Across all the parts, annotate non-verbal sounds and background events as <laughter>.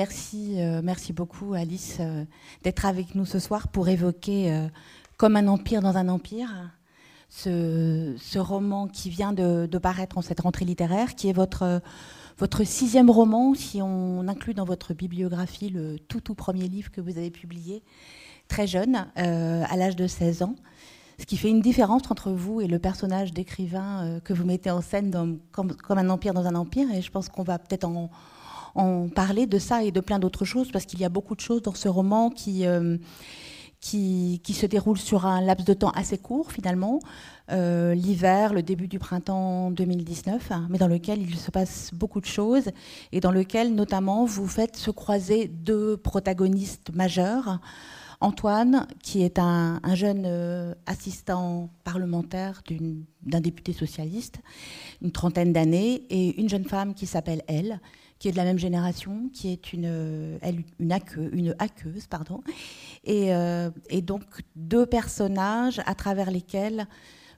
Merci, euh, merci beaucoup Alice euh, d'être avec nous ce soir pour évoquer euh, Comme un empire dans un empire, ce, roman qui vient de, paraître en cette rentrée littéraire, qui est votre, votre sixième roman, si on inclut dans votre bibliographie le tout tout premier livre que vous avez publié, très jeune, à l'âge de 16 ans. Ce qui fait une différence entre vous et le personnage d'écrivain que vous mettez en scène dans, comme, comme un empire dans un empire, et je pense qu'on va peut-être en en parler de ça et de plein d'autres choses, parce qu'il y a beaucoup de choses dans ce roman qui, euh, qui, se déroulent sur un laps de temps assez court, finalement, euh, l'hiver, le début du printemps 2019, hein, mais dans lequel il se passe beaucoup de choses, et dans lequel, notamment, vous faites se croiser deux protagonistes majeurs. Antoine, qui est un, un jeune euh, assistant parlementaire d'un député socialiste, une trentaine d'années, et une jeune femme qui s'appelle Elle, qui est de la même génération, qui est une, euh, elle, une, hackeuse, pardon, et, euh, et, donc deux personnages à travers lesquels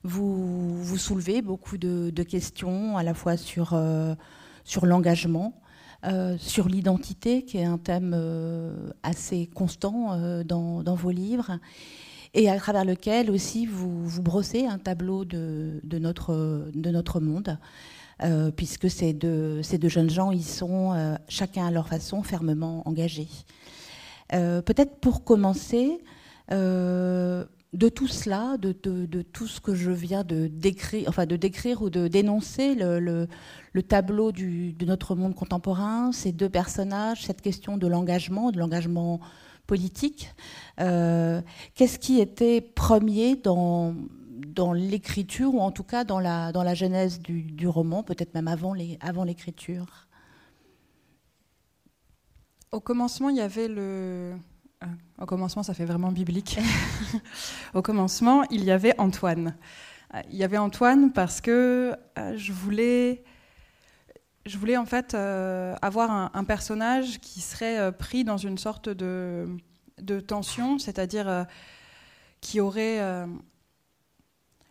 vous, vous soulevez beaucoup de, questions, à la fois sur, euh, sur l'engagement, sur l'identité, qui est un thème assez constant dans, dans, vos livres, et à travers lequel aussi vous, vous brossez un tableau de, de, notre, de notre monde. Euh, puisque ces deux, jeunes gens, ils sont euh, chacun à leur façon fermement engagés. Euh, peut-être pour commencer, de tout cela, de, tout ce que je viens de décrire, enfin de décrire ou de dénoncer le, le, le tableau de notre monde contemporain, ces deux personnages, cette question de l'engagement, de l'engagement politique. Qu'est-ce qui était premier dans dans l'écriture, ou en tout cas dans la, dans la genèse du, du roman, peut-être même avant l'écriture Au commencement, il y avait le... Euh, au commencement, ça fait vraiment biblique. <laughs> Au commencement, il y avait Antoine. Euh, il y avait Antoine parce que euh, je voulais... Je voulais en fait euh, avoir un, un, personnage qui serait euh, pris dans une sorte de, de tension, c'est-à-dire euh, qui aurait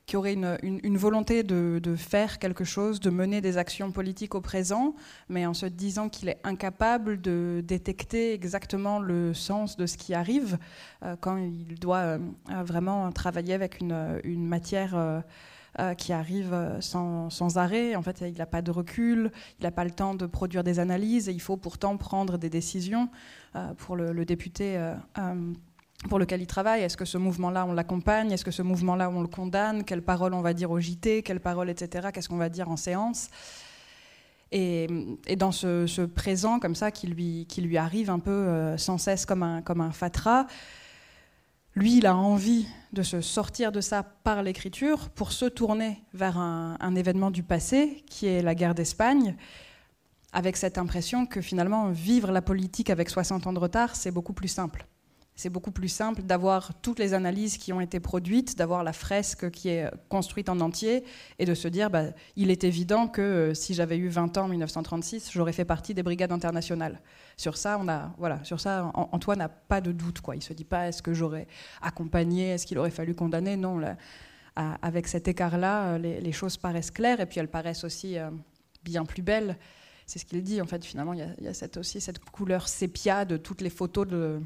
qui aurait une, volonté de, faire quelque chose, de mener des actions politiques au présent, mais en se disant qu'il est incapable de détecter exactement le sens de ce qui arrive euh, quand il doit euh, vraiment travailler avec une, matière euh, qui arrive sans, arrêt. En fait, il n'a pas de recul, il n'a pas le temps de produire des analyses, et il faut pourtant prendre des décisions pour le, le député euh, pour lequel il travaille. Est-ce que ce mouvement-là, on l'accompagne? Est-ce que ce mouvement-là, on le condamne? Quelles paroles on va dire au JT Quelles paroles, etc. Qu'est-ce qu'on va dire en séance? Et, dans ce, présent comme ça qui lui, arrive un peu euh, sans cesse comme un, fatras, lui, il a envie de se sortir de ça par l'écriture pour se tourner vers un événement du passé qui est la guerre d'Espagne avec cette impression que finalement vivre la politique avec 60 ans de retard, c'est beaucoup plus simple c'est beaucoup plus simple d'avoir toutes les analyses qui ont été produites, d'avoir la fresque qui est construite en entier et de se dire bah, il est évident que euh, si j'avais eu 20 ans en 1936, j'aurais fait partie des brigades internationales. Sur ça, on a, voilà, sur ça Antoine n'a pas de doute. Quoi. Il ne se dit pas est-ce que j'aurais accompagné, est-ce qu'il aurait fallu condamner? Non, avec cet écart-là, les, les, choses paraissent claires et puis elles paraissent aussi euh, bien plus belles. C'est ce qu'il dit, en fait, finalement, il y a, aussi cette couleur sépia de toutes les photos de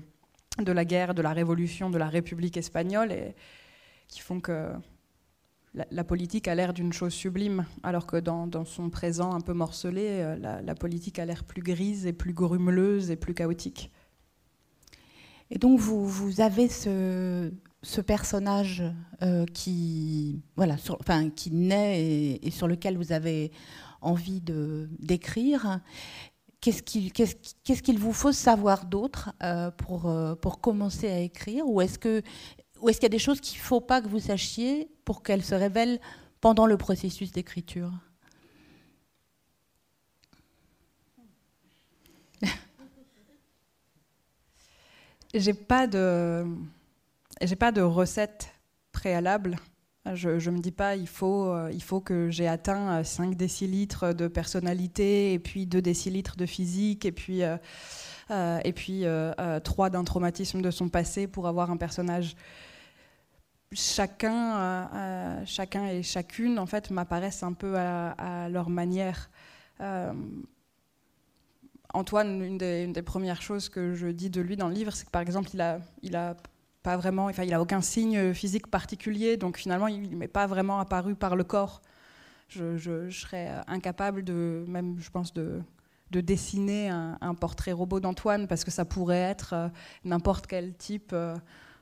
de la guerre, de la révolution, de la République espagnole, et qui font que la, politique a l'air d'une chose sublime, alors que dans, son présent un peu morcelé, euh, la, politique a l'air plus grise et plus grumeleuse et plus chaotique. Et donc vous, avez ce, personnage euh, qui, voilà, enfin, qui naît et, sur lequel vous avez envie d'écrire qu'est-ce qu'il qu qu qu vous faut savoir d'autre euh, pour, euh, pour commencer à écrire? Ou est-ce qu'il y a des choses qu'il ne faut pas que vous sachiez pour qu'elles se révèlent pendant le processus d'écriture? J'ai pas j'ai pas de recette préalable. Je ne me dis pas il faut, euh, il faut que j'ai atteint 5 euh, décilitres de personnalité et puis 2 décilitres de physique et puis, euh, et puis euh, 3 d'un traumatisme de son passé pour avoir un personnage. Chacun, chacun et chacune en fait m'apparaissent un peu à, leur manière. Antoine, une des, premières choses que je dis de lui dans le livre, c'est que par exemple, il a pas vraiment, enfin, il a aucun signe physique particulier, donc finalement, il n'est pas vraiment apparu par le corps. Je, serais incapable de, même, je pense, de, de dessiner un, portrait robot d'Antoine parce que ça pourrait être euh, n'importe quel type euh,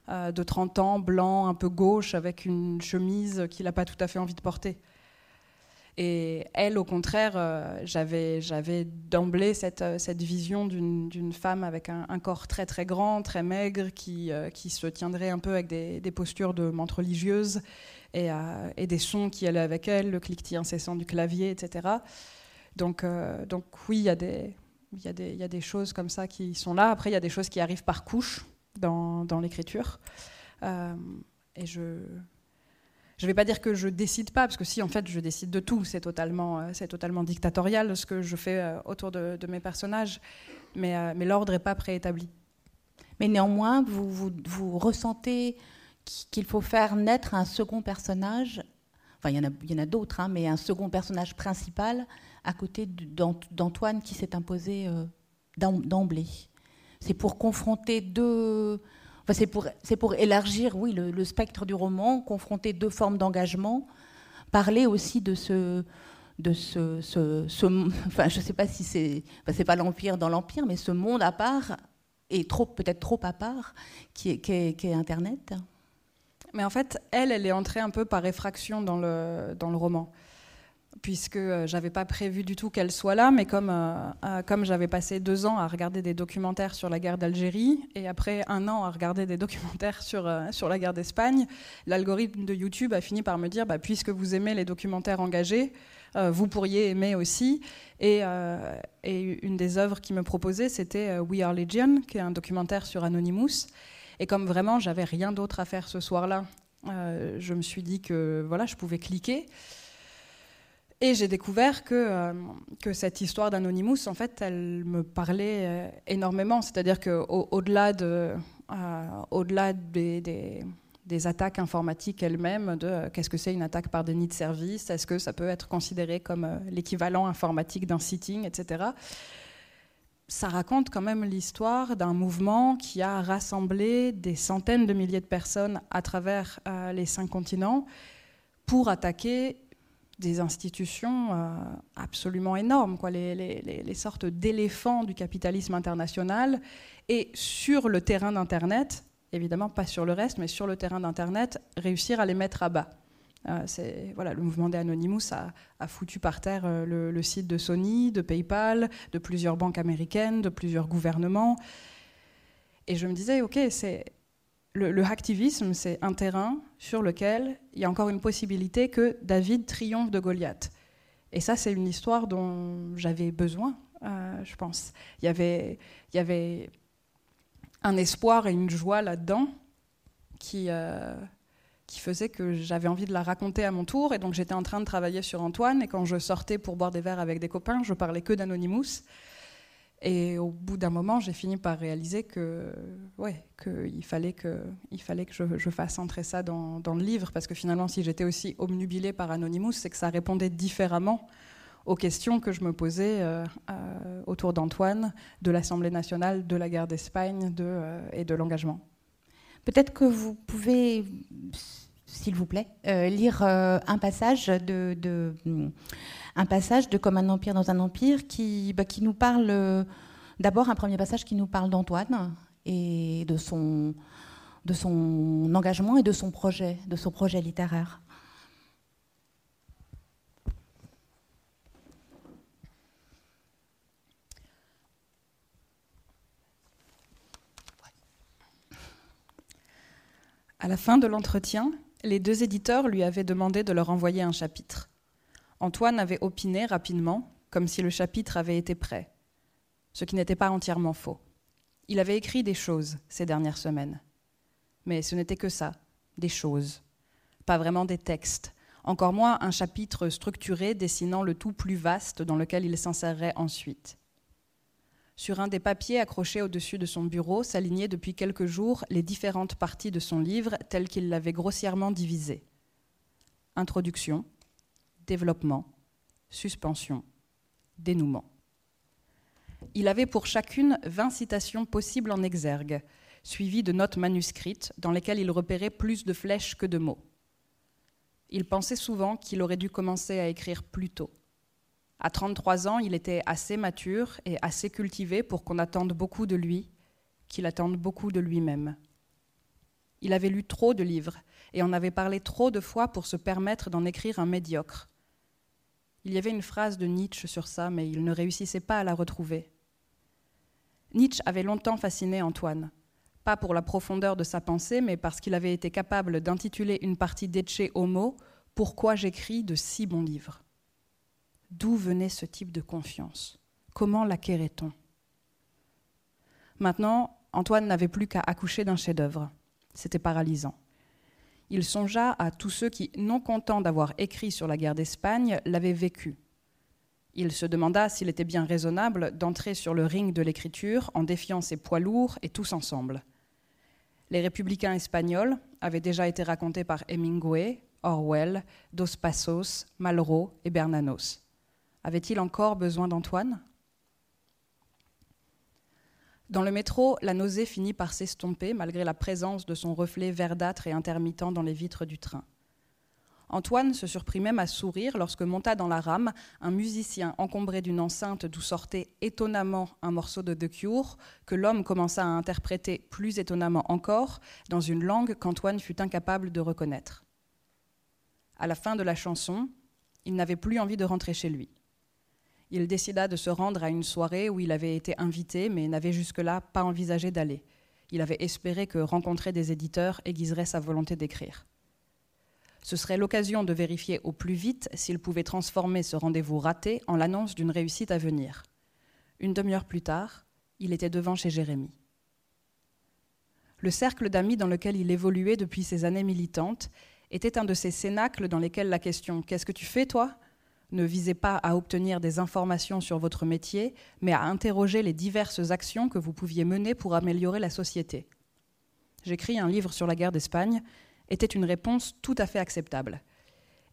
euh, de 30 ans, blanc, un peu gauche, avec une chemise qu'il n'a pas tout à fait envie de porter. Et elle, au contraire, j'avais, j'avais d'emblée cette, cette vision d'une, femme avec un, corps très très grand, très maigre, qui, qui se tiendrait un peu avec des, postures de menthe religieuse et, des sons qui allaient avec elle, le cliquetis incessant du clavier, etc. Donc, euh, oui, il y, a des, choses comme ça qui sont là. Après, il y a des choses qui arrivent par couche dans, dans l'écriture. Euh, et je ne vais pas dire que je décide pas, parce que si, en fait, je décide de tout. C'est totalement, euh, c'est totalement dictatorial ce que je fais autour de, mes personnages. Mais, mais l'ordre n'est pas préétabli. Mais néanmoins, vous, ressentez qu'il faut faire naître un second personnage. Enfin, il y en a, d'autres, hein, mais un second personnage principal à côté d'Antoine qui s'est imposé euh, d'emblée. C'est pour confronter deux. Enfin, c'est pour, élargir, oui, le, spectre du roman, confronter deux formes d'engagement, parler aussi de ce, de ce, <laughs> enfin, je ne sais pas si c'est, enfin, c'est pas l'empire dans l'empire, mais ce monde à part et trop, peut-être trop à part, qui est, qui est, Internet. Mais en fait, elle, elle est entrée un peu par effraction dans le, dans le roman puisque euh, j'avais pas prévu du tout qu'elle soit là, mais comme, euh, euh, comme j'avais passé deux ans à regarder des documentaires sur la guerre d'Algérie et après un an à regarder des <laughs> documentaires sur, sur la guerre d'Espagne, l'algorithme de YouTube a fini par me dire, bah, puisque vous aimez les documentaires engagés, vous pourriez aimer aussi. Et, et une des œuvres qui me proposait, c'était We Are Legion, qui est un documentaire sur Anonymous. Et comme vraiment, j'avais rien d'autre à faire ce soir-là, je me suis dit que voilà, je pouvais cliquer. Et j'ai découvert que, euh, que cette histoire d'Anonymous, en fait, elle me parlait euh, énormément. C'est-à-dire qu'au-delà de, euh, des, des, attaques informatiques elles-mêmes, de qu'est-ce que c'est une attaque par déni de service, est-ce que ça peut être considéré comme l'équivalent informatique d'un sitting, etc. Ça raconte quand même l'histoire d'un mouvement qui a rassemblé des centaines de milliers de personnes à travers les cinq continents pour attaquer des institutions euh, absolument énormes, quoi, les, sortes d'éléphants du capitalisme international. Et sur le terrain d'Internet, évidemment pas sur le reste, mais sur le terrain d'Internet, réussir à les mettre à bas. Euh, c'est, voilà, le mouvement des Anonymous a, foutu par terre euh, le, site de Sony, de PayPal, de plusieurs banques américaines, de plusieurs gouvernements. Et je me disais, ok, c'est le, hacktivisme, c'est un terrain sur lequel il y a encore une possibilité que David triomphe de Goliath. Et ça, c'est une histoire dont j'avais besoin, euh, je pense. Il y, avait, il y avait un espoir et une joie là-dedans qui, euh, qui faisait que j'avais envie de la raconter à mon tour. Et donc j'étais en train de travailler sur Antoine. Et quand je sortais pour boire des verres avec des copains, je parlais que d'Anonymous. Et au bout d'un moment, j'ai fini par réaliser que, ouais, qu'il fallait que, il fallait que je, fasse entrer ça dans, le livre, parce que finalement, si j'étais aussi obnubilée par Anonymous, c'est que ça répondait différemment aux questions que je me posais euh, euh, autour d'Antoine, de l'Assemblée nationale, de la guerre d'Espagne de, euh, et de l'engagement. Peut-être que vous pouvez, s'il vous plaît, lire un passage de un passage de Comme un empire dans un empire qui, bah, qui nous parle, euh, d'abord un premier passage qui nous parle d'Antoine et de son, de son engagement et de son projet, de son projet littéraire. À la fin de l'entretien, les deux éditeurs lui avaient demandé de leur envoyer un chapitre. Antoine avait opiné rapidement, comme si le chapitre avait été prêt, ce qui n'était pas entièrement faux. Il avait écrit des choses ces dernières semaines. Mais ce n'était que ça, des choses, pas vraiment des textes, encore moins un chapitre structuré dessinant le tout plus vaste dans lequel il s'insérerait ensuite. Sur un des papiers accrochés au-dessus de son bureau s'alignaient depuis quelques jours les différentes parties de son livre telles qu'il l'avait grossièrement divisé. Introduction, développement, suspension, dénouement. Il avait pour chacune 20 citations possibles en exergue, suivies de notes manuscrites dans lesquelles il repérait plus de flèches que de mots. Il pensait souvent qu'il aurait dû commencer à écrire plus tôt. À 33 ans, il était assez mature et assez cultivé pour qu'on attende beaucoup de lui, qu'il attende beaucoup de lui-même. Il avait lu trop de livres et en avait parlé trop de fois pour se permettre d'en écrire un médiocre. Il y avait une phrase de Nietzsche sur ça, mais il ne réussissait pas à la retrouver. Nietzsche avait longtemps fasciné Antoine, pas pour la profondeur de sa pensée, mais parce qu'il avait été capable d'intituler une partie d'Ecce Homo Pourquoi j'écris de si bons livres? D'où venait ce type de confiance? Comment l'acquérait-on Maintenant, Antoine n'avait plus qu'à accoucher d'un chef-d'œuvre. C'était paralysant. Il songea à tous ceux qui, non contents d'avoir écrit sur la guerre d'Espagne, l'avaient vécu. Il se demanda s'il était bien raisonnable d'entrer sur le ring de l'écriture en défiant ses poids lourds et tous ensemble. Les républicains espagnols avaient déjà été racontés par Hemingway, Orwell, Dos Passos, Malraux et Bernanos. Avait-il encore besoin d'Antoine? Dans le métro, la nausée finit par s'estomper malgré la présence de son reflet verdâtre et intermittent dans les vitres du train. Antoine se surprit même à sourire lorsque monta dans la rame un musicien encombré d'une enceinte d'où sortait étonnamment un morceau de The Cure, que l'homme commença à interpréter plus étonnamment encore dans une langue qu'Antoine fut incapable de reconnaître. À la fin de la chanson, il n'avait plus envie de rentrer chez lui il décida de se rendre à une soirée où il avait été invité mais n'avait jusque-là pas envisagé d'aller. Il avait espéré que rencontrer des éditeurs aiguiserait sa volonté d'écrire. Ce serait l'occasion de vérifier au plus vite s'il pouvait transformer ce rendez-vous raté en l'annonce d'une réussite à venir. Une demi-heure plus tard, il était devant chez Jérémie. Le cercle d'amis dans lequel il évoluait depuis ses années militantes était un de ces cénacles dans lesquels la question Qu'est-ce que tu fais, toi? Ne visait pas à obtenir des informations sur votre métier, mais à interroger les diverses actions que vous pouviez mener pour améliorer la société. J'écris un livre sur la guerre d'Espagne était une réponse tout à fait acceptable.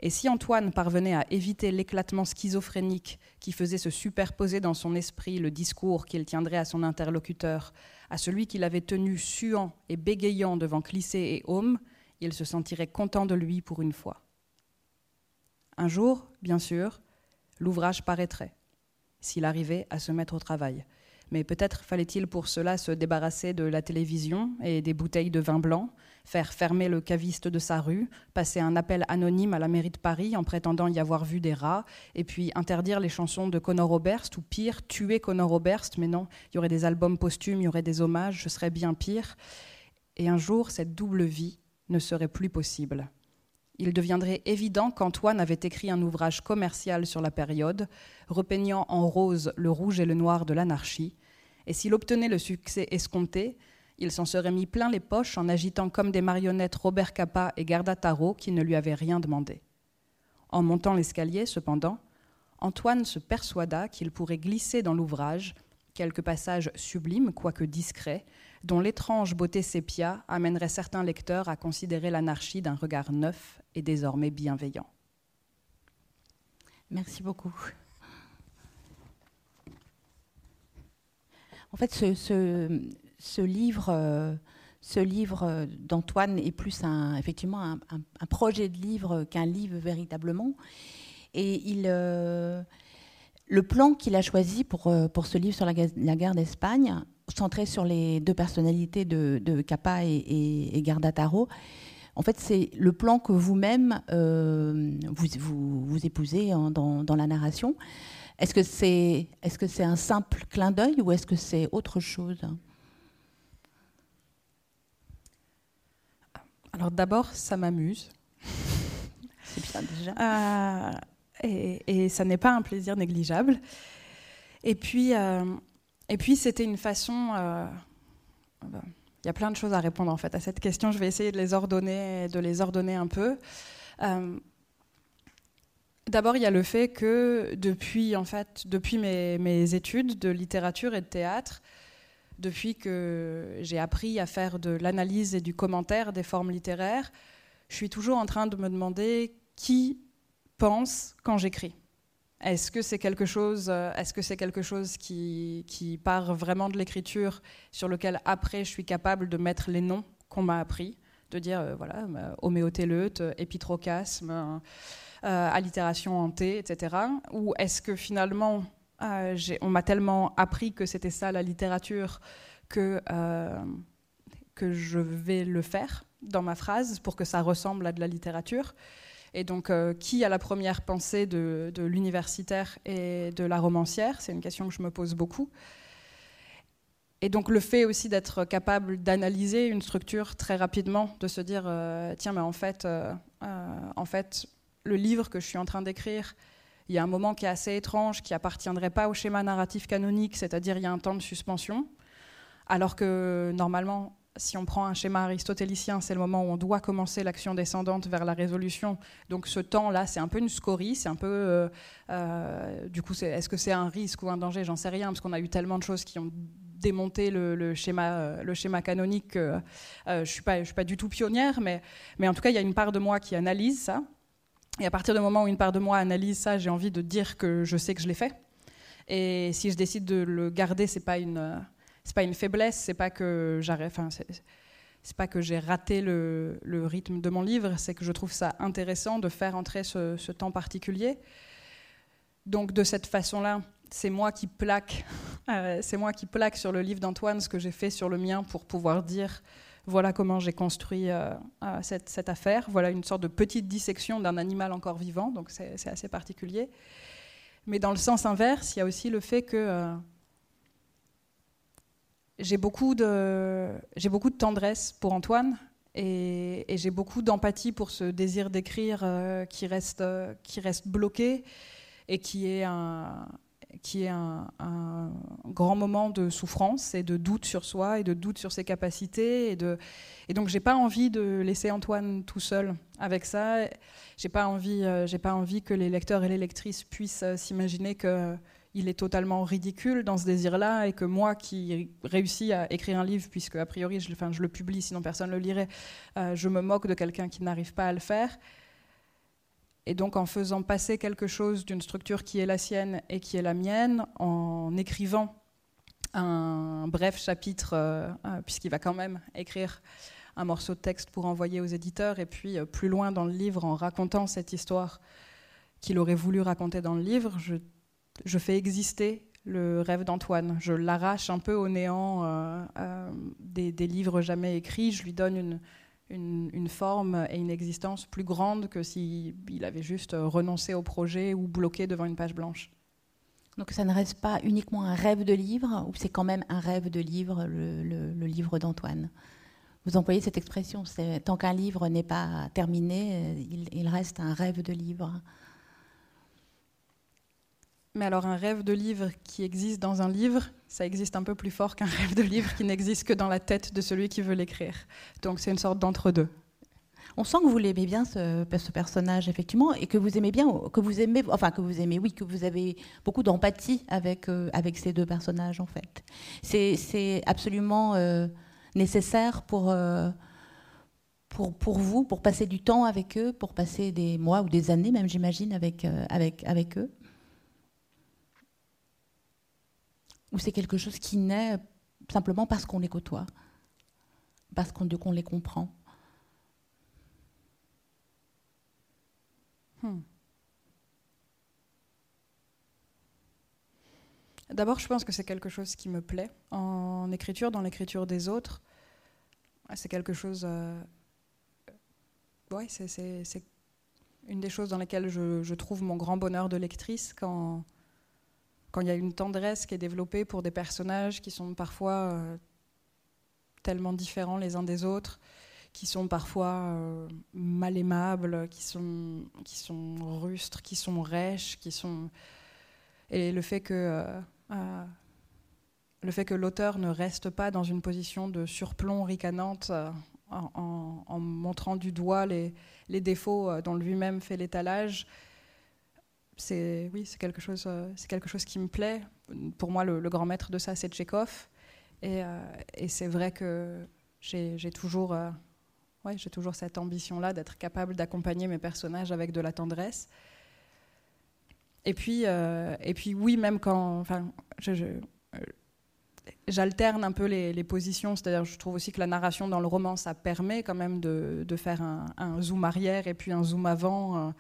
Et si Antoine parvenait à éviter l'éclatement schizophrénique qui faisait se superposer dans son esprit le discours qu'il tiendrait à son interlocuteur, à celui qu'il avait tenu suant et bégayant devant Clissé et Home, il se sentirait content de lui pour une fois. Un jour, bien sûr, l'ouvrage paraîtrait, s'il arrivait à se mettre au travail. Mais peut-être fallait-il pour cela se débarrasser de la télévision et des bouteilles de vin blanc, faire fermer le caviste de sa rue, passer un appel anonyme à la mairie de Paris en prétendant y avoir vu des rats, et puis interdire les chansons de Conor Oberst, ou pire, tuer Conor Oberst, mais non, il y aurait des albums posthumes, il y aurait des hommages, ce serait bien pire. Et un jour, cette double vie ne serait plus possible il deviendrait évident qu'Antoine avait écrit un ouvrage commercial sur la période, repeignant en rose le rouge et le noir de l'anarchie, et s'il obtenait le succès escompté, il s'en serait mis plein les poches en agitant comme des marionnettes Robert Capa et Garda Taro qui ne lui avaient rien demandé. En montant l'escalier, cependant, Antoine se persuada qu'il pourrait glisser dans l'ouvrage quelques passages sublimes, quoique discrets, dont l'étrange beauté sépia amènerait certains lecteurs à considérer l'anarchie d'un regard neuf et désormais bienveillant. Merci beaucoup. En fait, ce, livre, ce livre d'Antoine est plus un, effectivement un, projet de livre qu'un livre véritablement. Et euh, le plan qu'il a choisi pour, euh, ce livre sur la, guerre d'Espagne, centré sur les deux personnalités de, de Capa et, et, Gardataro, en fait, c'est le plan que vous-même euh, vous, vous, épousez dans, dans, la narration. Est-ce que c'est est -ce c'est un simple clin d'œil ou est-ce que c'est autre chose? Alors d'abord, ça m'amuse. <laughs> C'est bien déjà. Euh, et, ça n'est pas un plaisir négligeable. Et puis, euh, et puis c'était une façon. Il y a plein de choses à répondre à cette question. Je vais essayer de les ordonner, de les ordonner un peu. Euh, d'abord, il y a le fait que depuis mes, mes, études de littérature et de théâtre, depuis que j'ai appris à faire de l'analyse et du commentaire des formes littéraires, je suis toujours en train de me demander qui pense quand j'écris Est-ce que c'est quelque chose, est-ce que c'est quelque chose qui, part vraiment de l'écriture, sur lequel après je suis capable de mettre les noms qu'on m'a appris, de dire voilà homéotéleute, épitrocasme, allitération en T, etc. Ou est-ce que finalement on m'a tellement appris que c'était ça la littérature que que je vais le faire dans ma phrase pour que ça ressemble à de la littérature? Et donc, euh, qui a la première pensée de, l'universitaire et de la romancière? C'est une question que je me pose beaucoup. Et donc, le fait aussi d'être capable d'analyser une structure très rapidement, de se dire euh, tiens, mais en fait, euh, en fait, le livre que je suis en train d'écrire, il y a un moment qui est assez étrange, qui appartiendrait pas au schéma narratif canonique, c'est-à-dire il y a un temps de suspension, alors que normalement, si on prend un schéma aristotélicien, c'est le moment où on doit commencer l'action descendante vers la résolution. Donc ce temps-là, c'est un peu une scorie, c'est un peu... Euh, euh, du coup, est-ce que c'est un risque ou un danger? J'en sais rien, parce qu'on a eu tellement de choses qui ont démonté le, schéma, euh, le schéma canonique que je ne suis, suis pas du tout pionnière, mais, mais en tout cas, il y a une part de moi qui analyse ça. Et à partir du moment où une part de moi analyse ça, j'ai envie de dire que je sais que je l'ai fait. Et si je décide de le garder, c'est pas une c'est pas une faiblesse, c'est pas que enfin, c'est pas que j'ai raté le, rythme de mon livre, c'est que je trouve ça intéressant de faire entrer ce, temps particulier. Donc de cette façon-là, c'est moi qui plaque, <laughs> euh, c'est moi qui plaque sur le livre d'Antoine ce que j'ai fait sur le mien pour pouvoir dire voilà comment j'ai construit euh, euh, cette, affaire. Voilà une sorte de petite dissection d'un animal encore vivant, donc c'est assez particulier. Mais dans le sens inverse, il y a aussi le fait que j'ai beaucoup, de, j'ai beaucoup de tendresse pour Antoine et, j'ai beaucoup d'empathie pour ce désir d'écrire euh, qui, reste, euh, qui reste bloqué et qui est un, qui est un, grand moment de souffrance et de doute sur soi et de doute sur ses capacités. Et, de, et donc, j'ai pas envie de laisser Antoine tout seul avec ça. J'ai pas envie, euh, j'ai pas envie que les lecteurs et les lectrices puissent s'imaginer que il est totalement ridicule dans ce désir-là et que moi qui réussis à écrire un livre, puisque a priori je, le publie, sinon personne ne le lirait, euh, je me moque de quelqu'un qui n'arrive pas à le faire. Et donc en faisant passer quelque chose d'une structure qui est la sienne et qui est la mienne, en écrivant un bref chapitre, euh, euh, puisqu'il va quand même écrire un morceau de texte pour envoyer aux éditeurs, et puis plus loin dans le livre, en racontant cette histoire qu'il aurait voulu raconter dans le livre, je je fais exister le rêve d'Antoine. Je l'arrache un peu au néant euh, euh, des, livres jamais écrits. Je lui donne une, forme et une existence plus grande que s'il avait juste renoncé au projet ou bloqué devant une page blanche. Donc ça ne reste pas uniquement un rêve de livre, ou c'est quand même un rêve de livre, le, livre d'Antoine? Vous employez cette expression, tant qu'un livre n'est pas terminé, il reste un rêve de livre. Mais alors un rêve de livre qui existe dans un livre, ça existe un peu plus fort qu'un <laughs> rêve de livre qui n'existe que dans la tête de celui qui veut l'écrire. Donc c'est une sorte d'entre-deux. On sent que vous l'aimez bien ce, personnage effectivement et que vous aimez bien, que vous aimez, enfin que vous aimez, oui, que vous avez beaucoup d'empathie avec euh, avec ces deux personnages en fait. C'est absolument euh, nécessaire pour euh, pour, pour, vous, pour passer du temps avec eux, pour passer des mois ou des années même, j'imagine, avec, avec, avec eux Ou c'est quelque chose qui naît simplement parce qu'on les côtoie, parce qu'on les comprend hmm. D'abord, je pense que c'est quelque chose qui me plaît en écriture, dans l'écriture des autres. C'est quelque chose. Euh, ouais, c'est une des choses dans lesquelles je, je, trouve mon grand bonheur de lectrice quand, quand il y a une tendresse qui est développée pour des personnages qui sont parfois euh, tellement différents les uns des autres, qui sont parfois euh, mal aimables, qui sont, rustres, qui sont rêches, qui sont... Et le fait que... Euh, le fait que l'auteur ne reste pas dans une position de surplomb ricanante en, en, montrant du doigt les, les défauts dont lui-même fait l'étalage, c'est oui, c'est quelque chose, euh, c'est quelque chose qui me plaît. Pour moi, le, grand maître de ça, c'est Tchekhov, et, euh, et c'est vrai que j'ai toujours, euh, ouais, j'ai toujours cette ambition-là d'être capable d'accompagner mes personnages avec de la tendresse. et puis, et puis oui, même quand, enfin, j'alterne un peu les, positions, c'est-à-dire je trouve aussi que la narration dans le roman, ça permet quand même de, faire un, zoom arrière et puis un zoom avant,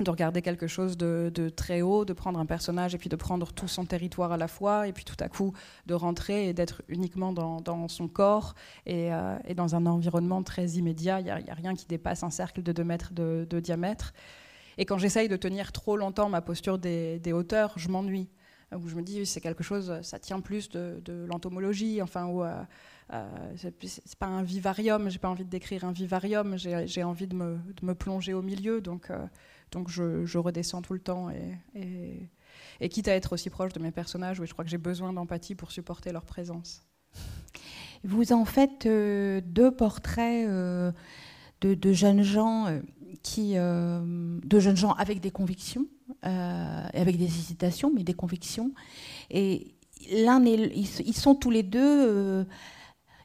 de regarder quelque chose de, très haut, de prendre un personnage et puis de prendre tout son territoire à la fois, et puis tout à coup de rentrer et d'être uniquement dans, son corps euh, et, dans un environnement très immédiat. Il n'y a, rien qui dépasse un cercle de 2 mètres de, diamètre. Et quand j'essaye de tenir trop longtemps ma posture des hauteurs, je m'ennuie où je me dis c'est quelque chose, ça tient plus de, l'entomologie, enfin, où euh, euh, c'est pas un vivarium, j'ai pas envie de décrire un vivarium, j'ai envie de me, plonger au milieu, donc, donc je, redescends tout le temps et, quitte à être aussi proche de mes personnages, où je crois que j'ai besoin d'empathie pour supporter leur présence. Vous en faites deux portraits de, de, jeunes gens qui, de jeunes gens avec des convictions euh, avec des hésitations, mais des convictions. Et l'un ils, sont tous les deux, euh,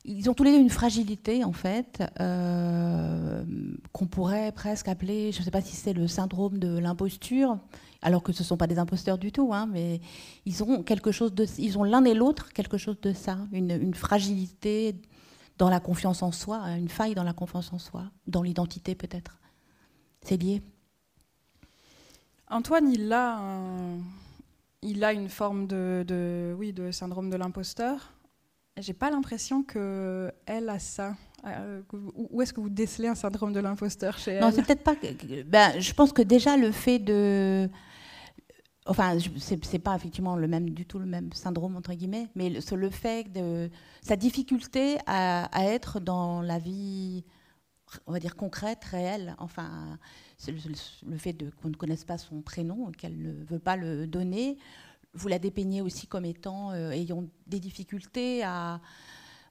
ils ont tous les deux une fragilité en fait, euh, qu'on pourrait presque appeler, je ne sais pas si c'est le syndrome de l'imposture, alors que ce ne sont pas des imposteurs du tout, hein, mais ils ont quelque chose de, ils ont l'un et l'autre quelque chose de ça, une, fragilité dans la confiance en soi, une faille dans la confiance en soi, dans l'identité peut-être. C'est lié. Antoine, il a, il a une forme de, oui, de syndrome de l'imposteur. J'ai pas l'impression que elle a ça. Euh, où est-ce que vous décelez un syndrome de l'imposteur chez elle Non, c'est peut-être pas. Ben, je pense que déjà le fait de. Enfin, c'est pas effectivement le même du tout le même syndrome entre guillemets, mais le, le fait de sa difficulté à, à, être dans la vie, on va dire concrète, réelle. Enfin, le, fait qu'on ne connaisse pas son prénom, qu'elle ne veut pas le donner. Vous la dépeignez aussi comme étant euh, ayant des difficultés à,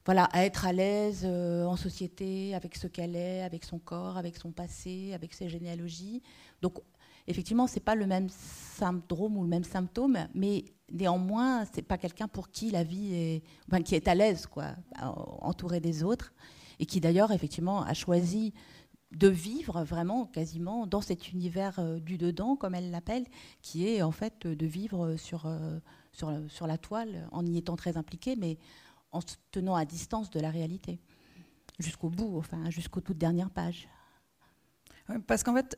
voilà, à être à l'aise euh, en société avec ce qu'elle est, avec son corps, avec son passé, avec ses généalogies. Donc, effectivement, c'est pas le même syndrome ou le même symptôme, mais néanmoins, c'est pas quelqu'un pour qui la vie est, qui est à l'aise, quoi, entouré des autres, et qui d'ailleurs, effectivement, a choisi de vivre vraiment quasiment dans cet univers euh, du dedans, comme elle l'appelle, qui est en fait de vivre sur, euh, sur, sur, la toile en y étant très impliqué, mais en se tenant à distance de la réalité, jusqu'au bout, enfin jusqu'aux toutes dernières pages. Parce qu'en fait,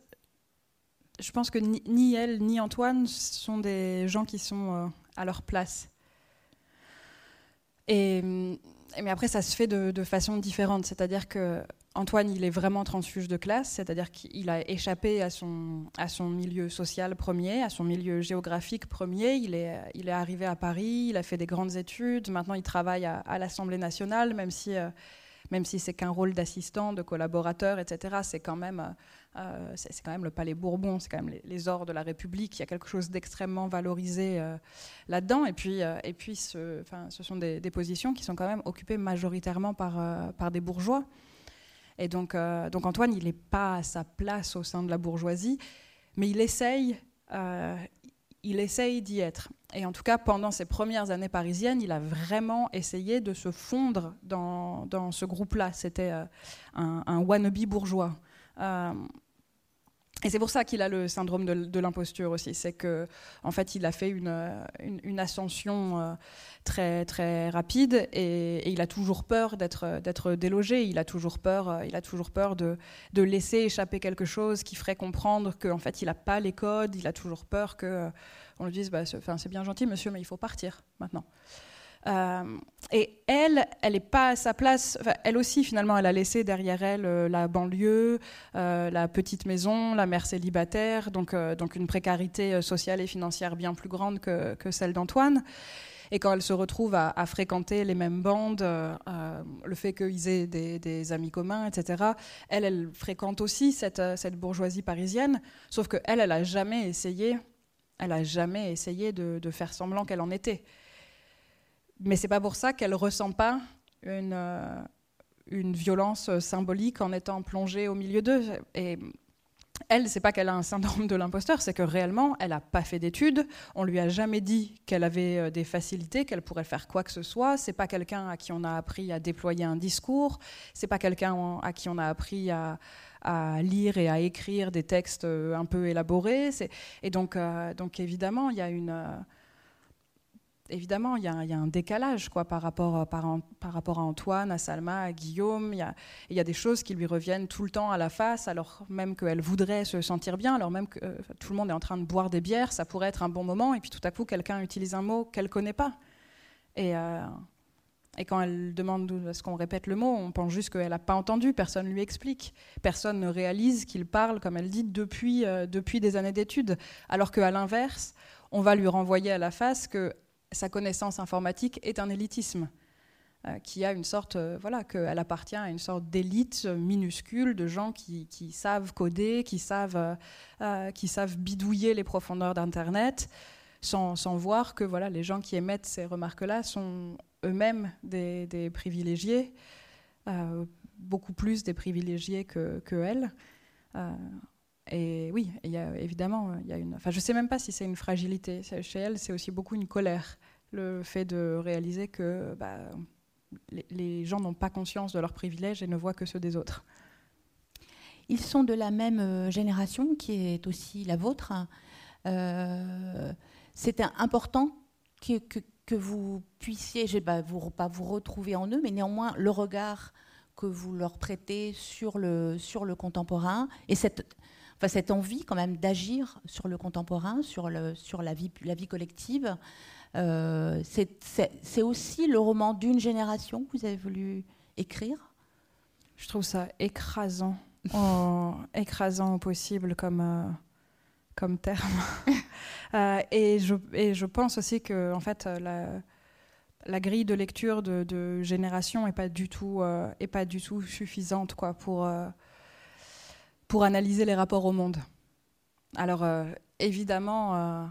je pense que ni, elle ni Antoine sont des gens qui sont euh, à leur place. Et, mais après, ça se fait de, de façon différente. C'est-à-dire que Antoine, il est vraiment transfuge de classe, c'est-à-dire qu'il a échappé à son, à son milieu social premier, à son milieu géographique premier. Il est, il est arrivé à Paris, il a fait des grandes études, maintenant il travaille à, l'Assemblée nationale, même si, euh, même si c'est qu'un rôle d'assistant, de collaborateur, etc. C'est quand, même, euh, quand même le palais Bourbon, c'est quand même les, ors de la République. Il y a quelque chose d'extrêmement valorisé euh, là-dedans. Et puis, et puis ce, ce sont des, des, positions qui sont quand même occupées majoritairement par, par des bourgeois. Et donc, euh, donc Antoine, il n'est pas à sa place au sein de la bourgeoisie, mais il essaye, euh, il essaye d'y être. Et en tout cas, pendant ses premières années parisiennes, il a vraiment essayé de se fondre dans, dans ce groupe-là. C'était euh, un, un, wannabe bourgeois. Et c'est pour ça qu'il a le syndrome de, l'imposture aussi. C'est que, fait, il a fait une, ascension euh, très très rapide et, il a toujours peur d'être délogé. Il a toujours peur. Euh, il a toujours peur de, laisser échapper quelque chose qui ferait comprendre qu'en fait, il n'a pas les codes. Il a toujours peur que euh, on lui dise, bah, c'est bien gentil, monsieur, mais il faut partir maintenant. Euh, et elle, elle n'est pas à sa place. elle aussi, finalement, elle a laissé derrière elle euh, la banlieue, euh, la petite maison, la mère célibataire, donc, donc une précarité sociale et financière bien plus grande que, que celle d'Antoine. Et quand elle se retrouve à, fréquenter les mêmes bandes, le fait qu'ils aient des, amis communs, etc., elle, elle fréquente aussi cette, cette bourgeoisie parisienne, sauf qu'elle, elle n'a jamais essayé, elle a jamais essayé de faire semblant qu'elle en était mais c'est pas pour ça qu'elle ressent pas une, euh, une violence symbolique en étant plongée au milieu d'eux. Et, elle, c'est pas qu'elle a un syndrome de l'imposteur, c'est que réellement, elle n'a pas fait d'études. On lui a jamais dit qu'elle avait euh, des facilités, qu'elle pourrait faire quoi que ce soit. C'est pas quelqu'un à qui on a appris à déployer un discours. C'est pas quelqu'un à qui on a appris à, lire et à écrire des textes euh, un peu élaborés. Et donc, donc évidemment, il y a une évidemment, il y, a, un décalage quoi, par, rapport, euh, par, rapport à Antoine, à Salma, à Guillaume. Il y, a, des choses qui lui reviennent tout le temps à la face, alors même qu'elle voudrait se sentir bien, alors même que euh, tout le monde est en train de boire des bières, ça pourrait être un bon moment, et puis tout à coup, quelqu'un utilise un mot qu'elle ne connaît pas. Et, euh, et quand elle demande à ce qu'on répète le mot, on pense juste qu'elle n'a pas entendu, personne ne lui explique. Personne ne réalise qu'il parle, comme elle dit, depuis des années d'études. Alors qu'à l'inverse, on va lui renvoyer à la face que sa connaissance informatique est un élitisme euh, qui a une sorte, euh, voilà, qu'elle appartient à une sorte d'élite minuscule de gens qui, savent coder, qui savent, euh, qui savent bidouiller les profondeurs d'Internet, sans, voir que voilà, les gens qui émettent ces remarques-là sont eux-mêmes des, privilégiés, beaucoup plus des privilégiés que. Et oui, il y a, évidemment, il y a une. Enfin, je sais même pas si c'est une fragilité. Chez elle, c'est aussi beaucoup une colère, le fait de réaliser que bah, les, gens n'ont pas conscience de leurs privilèges et ne voient que ceux des autres. Ils sont de la même euh, génération, qui est aussi la vôtre. Euh, C'était important que, que, vous puissiez, je vais vous, pas vous retrouver en eux, mais néanmoins le regard que vous leur prêtez sur le, sur le contemporain et cette cette envie quand même d'agir sur le contemporain, sur, le, sur la, vie, la vie collective. Euh, c'est aussi le roman d'une génération que vous avez voulu écrire? Je trouve ça écrasant, <laughs> écrasant au possible comme, euh, comme terme. <laughs> Euh, et, je, et je pense aussi que en fait, la, la grille de lecture de, de génération n'est pas, du tout, est pas du tout suffisante quoi, pour pour analyser les rapports au monde. Alors euh, évidemment, euh,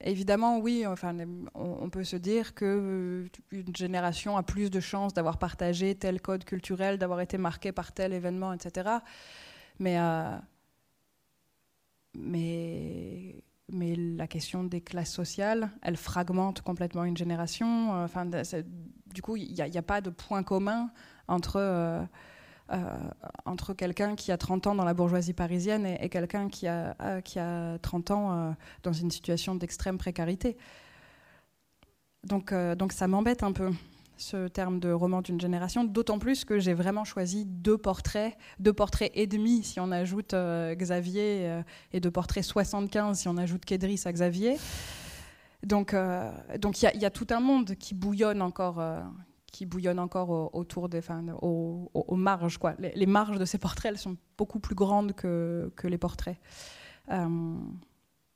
évidemment oui, enfin, on, peut se dire que euh, génération a plus de chances d'avoir partagé tel code culturel, d'avoir été marqué par tel événement, etc. Mais mais mais la question des classes sociales, elle fragmente complètement une génération. Enfin, du coup, il n'y a, a, pas de point commun entre entre quelqu'un qui a 30 ans dans la bourgeoisie parisienne et, quelqu'un qui a, euh, qui a 30 ans euh, dans une situation d'extrême précarité. Donc, donc ça m'embête un peu ce terme de roman d'une génération, d'autant plus que j'ai vraiment choisi deux portraits, deux portraits et demi si on ajoute Xavier, et deux portraits 75 si on ajoute Kédris à Xavier. Donc il donc y, y, a tout un monde qui bouillonne encore, qui bouillonnent encore autour des, enfin, aux, marges. Quoi. Les, marges de ces portraits, elles sont beaucoup plus grandes que, que les portraits. Euh,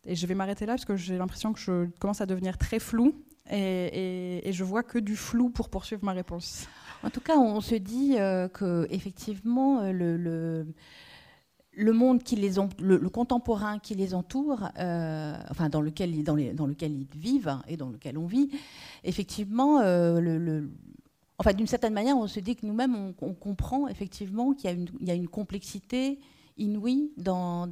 et je vais m'arrêter là parce que j'ai l'impression que je commence à devenir très flou et, et, je vois que du flou pour poursuivre ma réponse. En tout cas, on se dit euh, que effectivement euh, le, le, le monde qui les ont, le, contemporain qui les entoure, enfin dans lequel, dans, les, dans lequel ils vivent et dans lequel on vit, effectivement, le, Enfin, d'une certaine manière, on se dit que nous-mêmes, on, comprend effectivement qu'il y, a une complexité inouïe dans,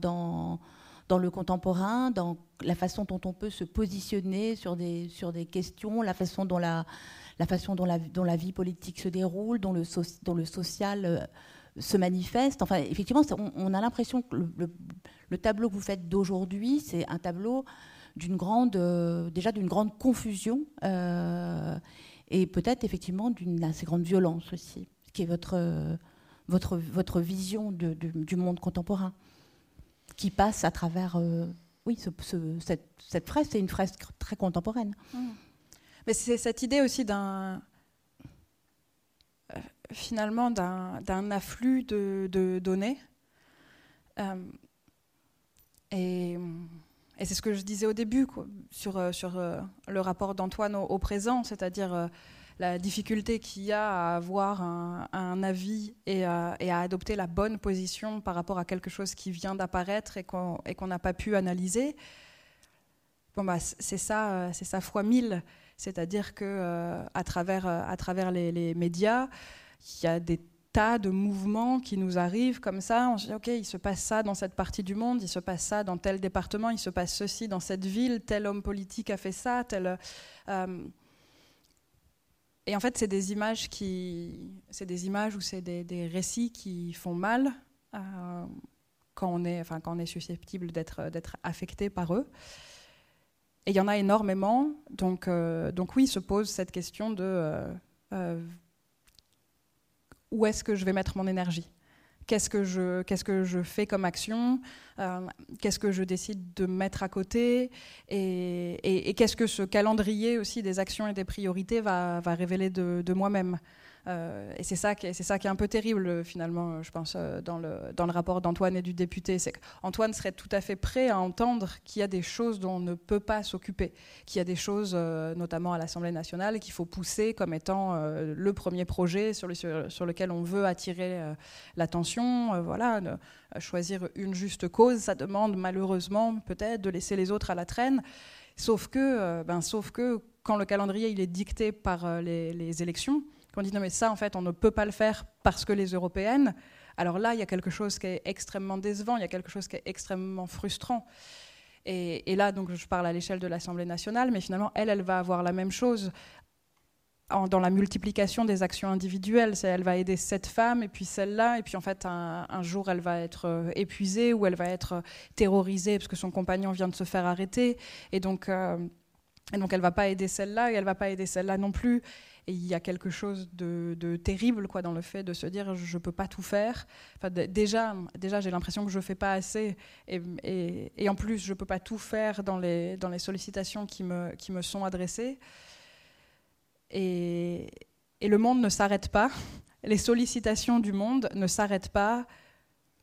le contemporain, dans la façon dont on peut se positionner sur des, questions, la façon dont la, vie politique se déroule, dont le, dont le social euh, se manifeste. Enfin, effectivement, on, a l'impression que le, tableau que vous faites d'aujourd'hui, c'est un tableau d'une grande, euh, déjà d'une grande confusion. Euh, et peut-être effectivement d'une assez grande violence aussi, qui est votre, votre, votre vision de, du monde contemporain, qui passe à travers euh, oui, ce, cette, cette, fresque, c'est une fresque très contemporaine. Mmh. Mais c'est cette idée aussi d'un euh, finalement d'un afflux de, données. Euh, et et c'est ce que je disais au début sur, euh, sur euh, le rapport d'Antoine au, présent, c'est-à-dire euh, la difficulté qu'il y a à avoir un, avis et à, adopter la bonne position par rapport à quelque chose qui vient d'apparaître et qu'on n'a pas pu analyser. Bon bah, c'est ça, c'est ça fois mille. C'est-à-dire que à travers, à travers les médias, il y a des tas de mouvements qui nous arrivent comme ça. On se dit, OK, il se passe ça dans cette partie du monde, il se passe ça dans tel département, il se passe ceci dans cette ville, tel homme politique a fait ça, tel. Euh, et en fait, c'est des images qui, c'est des images ou c'est des, récits qui font mal euh, quand on est, enfin, quand on est susceptible d'être, d'être affecté par eux. Et il y en a énormément. Donc, euh, donc oui, se pose cette question de où est-ce que je vais mettre mon énergie? Qu'est-ce que, je, fais comme action? Euh, Qu'est-ce que je décide de mettre à côté? Et, qu'est-ce que ce calendrier aussi des actions et des priorités va, révéler de, moi-même? Et c'est ça, qui est, un peu terrible, finalement, je pense, euh, dans le, dans le rapport d'Antoine et du député. C'est qu'Antoine serait tout à fait prêt à entendre qu'il y a des choses dont on ne peut pas s'occuper, qu'il y a des choses, euh, notamment à l'Assemblée nationale, qu'il faut pousser comme étant le premier projet sur, le, sur, lequel on veut attirer l'attention. voilà, choisir une juste cause, ça demande malheureusement peut-être de laisser les autres à la traîne. Sauf que, ben, sauf que quand le calendrier il est dicté par les élections, on dit non mais ça en fait on ne peut pas le faire parce que les européennes, alors là il y a quelque chose qui est extrêmement décevant, il y a quelque chose qui est extrêmement frustrant. Et, là donc je parle à l'échelle de l'Assemblée nationale, mais finalement elle, elle va avoir la même chose dans la multiplication des actions individuelles. Elle va aider cette femme et puis celle-là, et puis en fait un, jour elle va être euh, épuisée ou elle va être euh, terrorisée parce que son compagnon vient de se faire arrêter, et donc, euh, et donc elle va pas aider celle-là et elle va pas aider celle-là non plus. Et il y a quelque chose de, terrible dans le fait de se dire je ne peux pas tout faire. Déjà, j'ai l'impression que je ne fais pas assez. Et, en plus, je ne peux pas tout faire dans les, sollicitations qui me, sont adressées. Et, et le monde ne s'arrête pas. Les sollicitations du monde ne s'arrêtent pas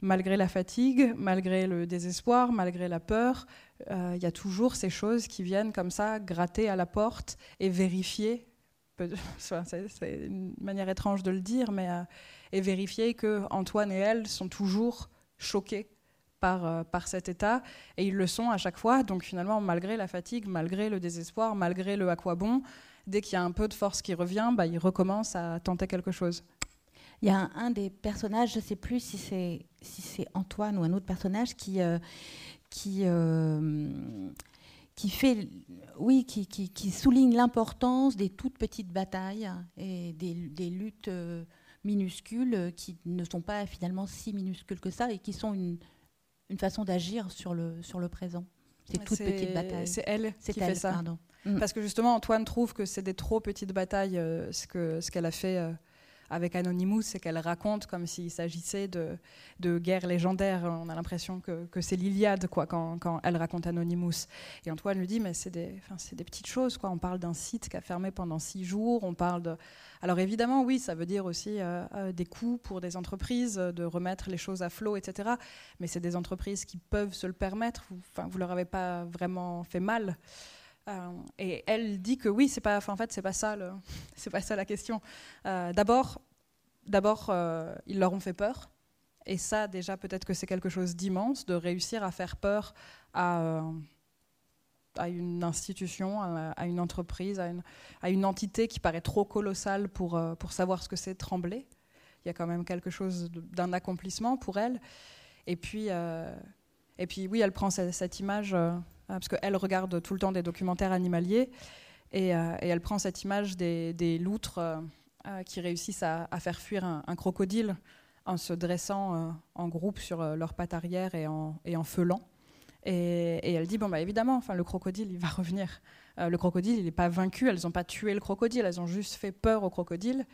malgré la fatigue, malgré le désespoir, malgré la peur, euh, il y a toujours ces choses qui viennent comme ça gratter à la porte et vérifier <laughs> c'est une manière étrange de le dire, mais euh, et vérifier que Antoine et elle sont toujours choqués par, euh, par cet état, et ils le sont à chaque fois. Donc finalement, malgré la fatigue, malgré le désespoir, malgré le à quoi bon, dès qu'il y a un peu de force qui revient, bah, ils recommencent à tenter quelque chose. Il y a un, des personnages, je ne sais plus si c'est si Antoine ou un autre personnage qui, euh, qui qui fait, oui, qui, qui, souligne l'importance des toutes petites batailles et des, des luttes euh, minuscules qui ne sont pas finalement si minuscules que ça et qui sont une, une façon d'agir sur le, sur le présent. Ces toutes petites batailles. C'est elle qui fait ça. Mm. Parce que justement, Antoine trouve que c'est des trop petites batailles, euh, ce qu'elle ce qu'elle a fait. Euh, avec Anonymous, c'est qu'elle raconte comme s'il s'agissait de, de guerres légendaires. On a l'impression que, que c'est l'Iliade quoi, quand, quand, elle raconte Anonymous. Et Antoine lui dit, mais c'est des, des petites choses. Quoi. On parle d'un site qui a fermé pendant six jours. On parle de... Alors évidemment, oui, ça veut dire aussi euh, euh, des coûts pour des entreprises, euh, de remettre les choses à flot, etc. Mais c'est des entreprises qui peuvent se le permettre. Vous, vous leur avez pas vraiment fait mal. Euh, et elle dit que oui, c'est pas, en fait, c'est pas ça, <laughs> c'est pas ça la question. Euh, d'abord, d'abord, euh, ils leur ont fait peur, et ça, déjà, peut-être que c'est quelque chose d'immense de réussir à faire peur à, une institution, à, une entreprise, à une, entité qui paraît trop colossale pour, pour savoir ce que c'est trembler. Il y a quand même quelque chose d'un accomplissement pour elle. Et puis, et puis oui, elle prend cette, image parce qu'elle regarde tout le temps des documentaires animaliers, et, euh, elle prend cette image des, loutres euh, qui réussissent à, faire fuir un, crocodile en se dressant en groupe sur leurs pattes arrière et en, et en feulant. Et, elle dit bon bah évidemment, enfin le crocodile il va revenir. le crocodile il n'est pas vaincu, elles n'ont pas tué le crocodile, elles ont juste fait peur au crocodile.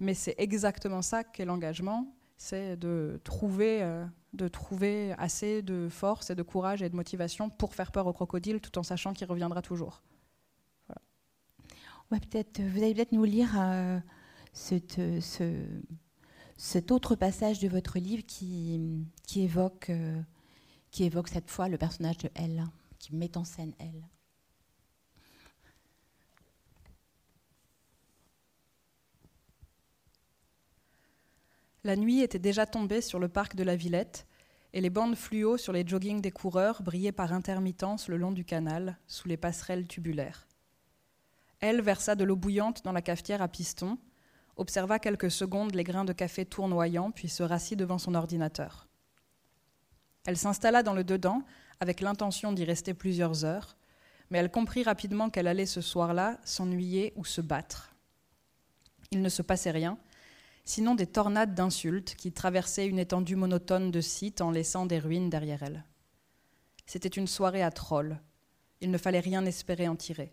Mais c'est exactement ça qu'est l'engagement, c'est de trouver de trouver assez de force et de courage et de motivation pour faire peur au crocodile tout en sachant qu'il reviendra toujours. peut-être, vous allez peut-être nous lire euh, ce, cet autre passage de votre livre qui, évoque, euh, qui évoque cette fois le personnage de Elle, qui met en scène Elle. La nuit était déjà tombée sur le parc de la Villette, et les bandes fluo sur les joggings des coureurs brillaient par intermittence le long du canal, sous les passerelles tubulaires. Elle versa de l'eau bouillante dans la cafetière à piston, observa quelques secondes les grains de café tournoyant, puis se rassit devant son ordinateur. Elle s'installa dans le dedans avec l'intention d'y rester plusieurs heures, mais elle comprit rapidement qu'elle allait ce soir-là s'ennuyer ou se battre. Il ne se passait rien, sinon des tornades d'insultes qui traversaient une étendue monotone de sites en laissant des ruines derrière elle. C'était une soirée à trolls. Il ne fallait rien espérer en tirer.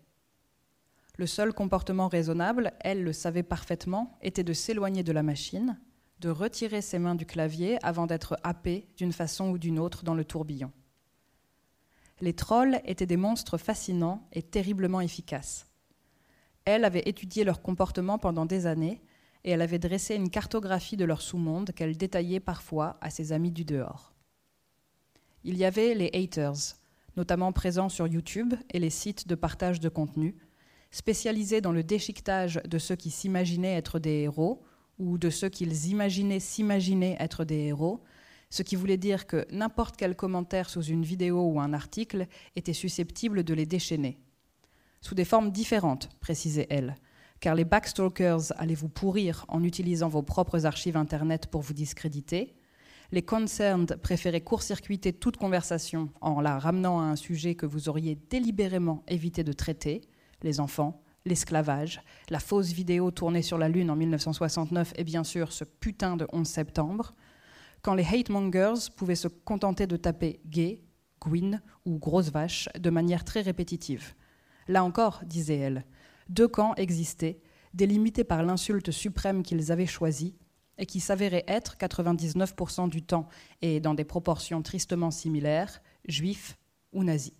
Le seul comportement raisonnable, elle le savait parfaitement, était de s'éloigner de la machine, de retirer ses mains du clavier avant d'être happée d'une façon ou d'une autre dans le tourbillon. Les trolls étaient des monstres fascinants et terriblement efficaces. Elle avait étudié leur comportement pendant des années et elle avait dressé une cartographie de leur sous-monde qu'elle détaillait parfois à ses amis du dehors. Il y avait les haters, notamment présents sur YouTube et les sites de partage de contenu, spécialisés dans le déchiquetage de ceux qui s'imaginaient être des héros ou de ceux qu'ils imaginaient s'imaginer être des héros, ce qui voulait dire que n'importe quel commentaire sous une vidéo ou un article était susceptible de les déchaîner. Sous des formes différentes, précisait elle, car les backstalkers allaient vous pourrir en utilisant vos propres archives Internet pour vous discréditer, les concerned préféraient court-circuiter toute conversation en la ramenant à un sujet que vous auriez délibérément évité de traiter, les enfants, l'esclavage, la fausse vidéo tournée sur la Lune en 1969 et bien sûr ce putain de 11 septembre, quand les hate mongers pouvaient se contenter de taper gay, gwyn ou grosse vache de manière très répétitive. Là encore, disait-elle, deux camps existaient, délimités par l'insulte suprême qu'ils avaient choisie et qui s'avérait être 99% du temps et dans des proportions tristement similaires, juifs ou nazis.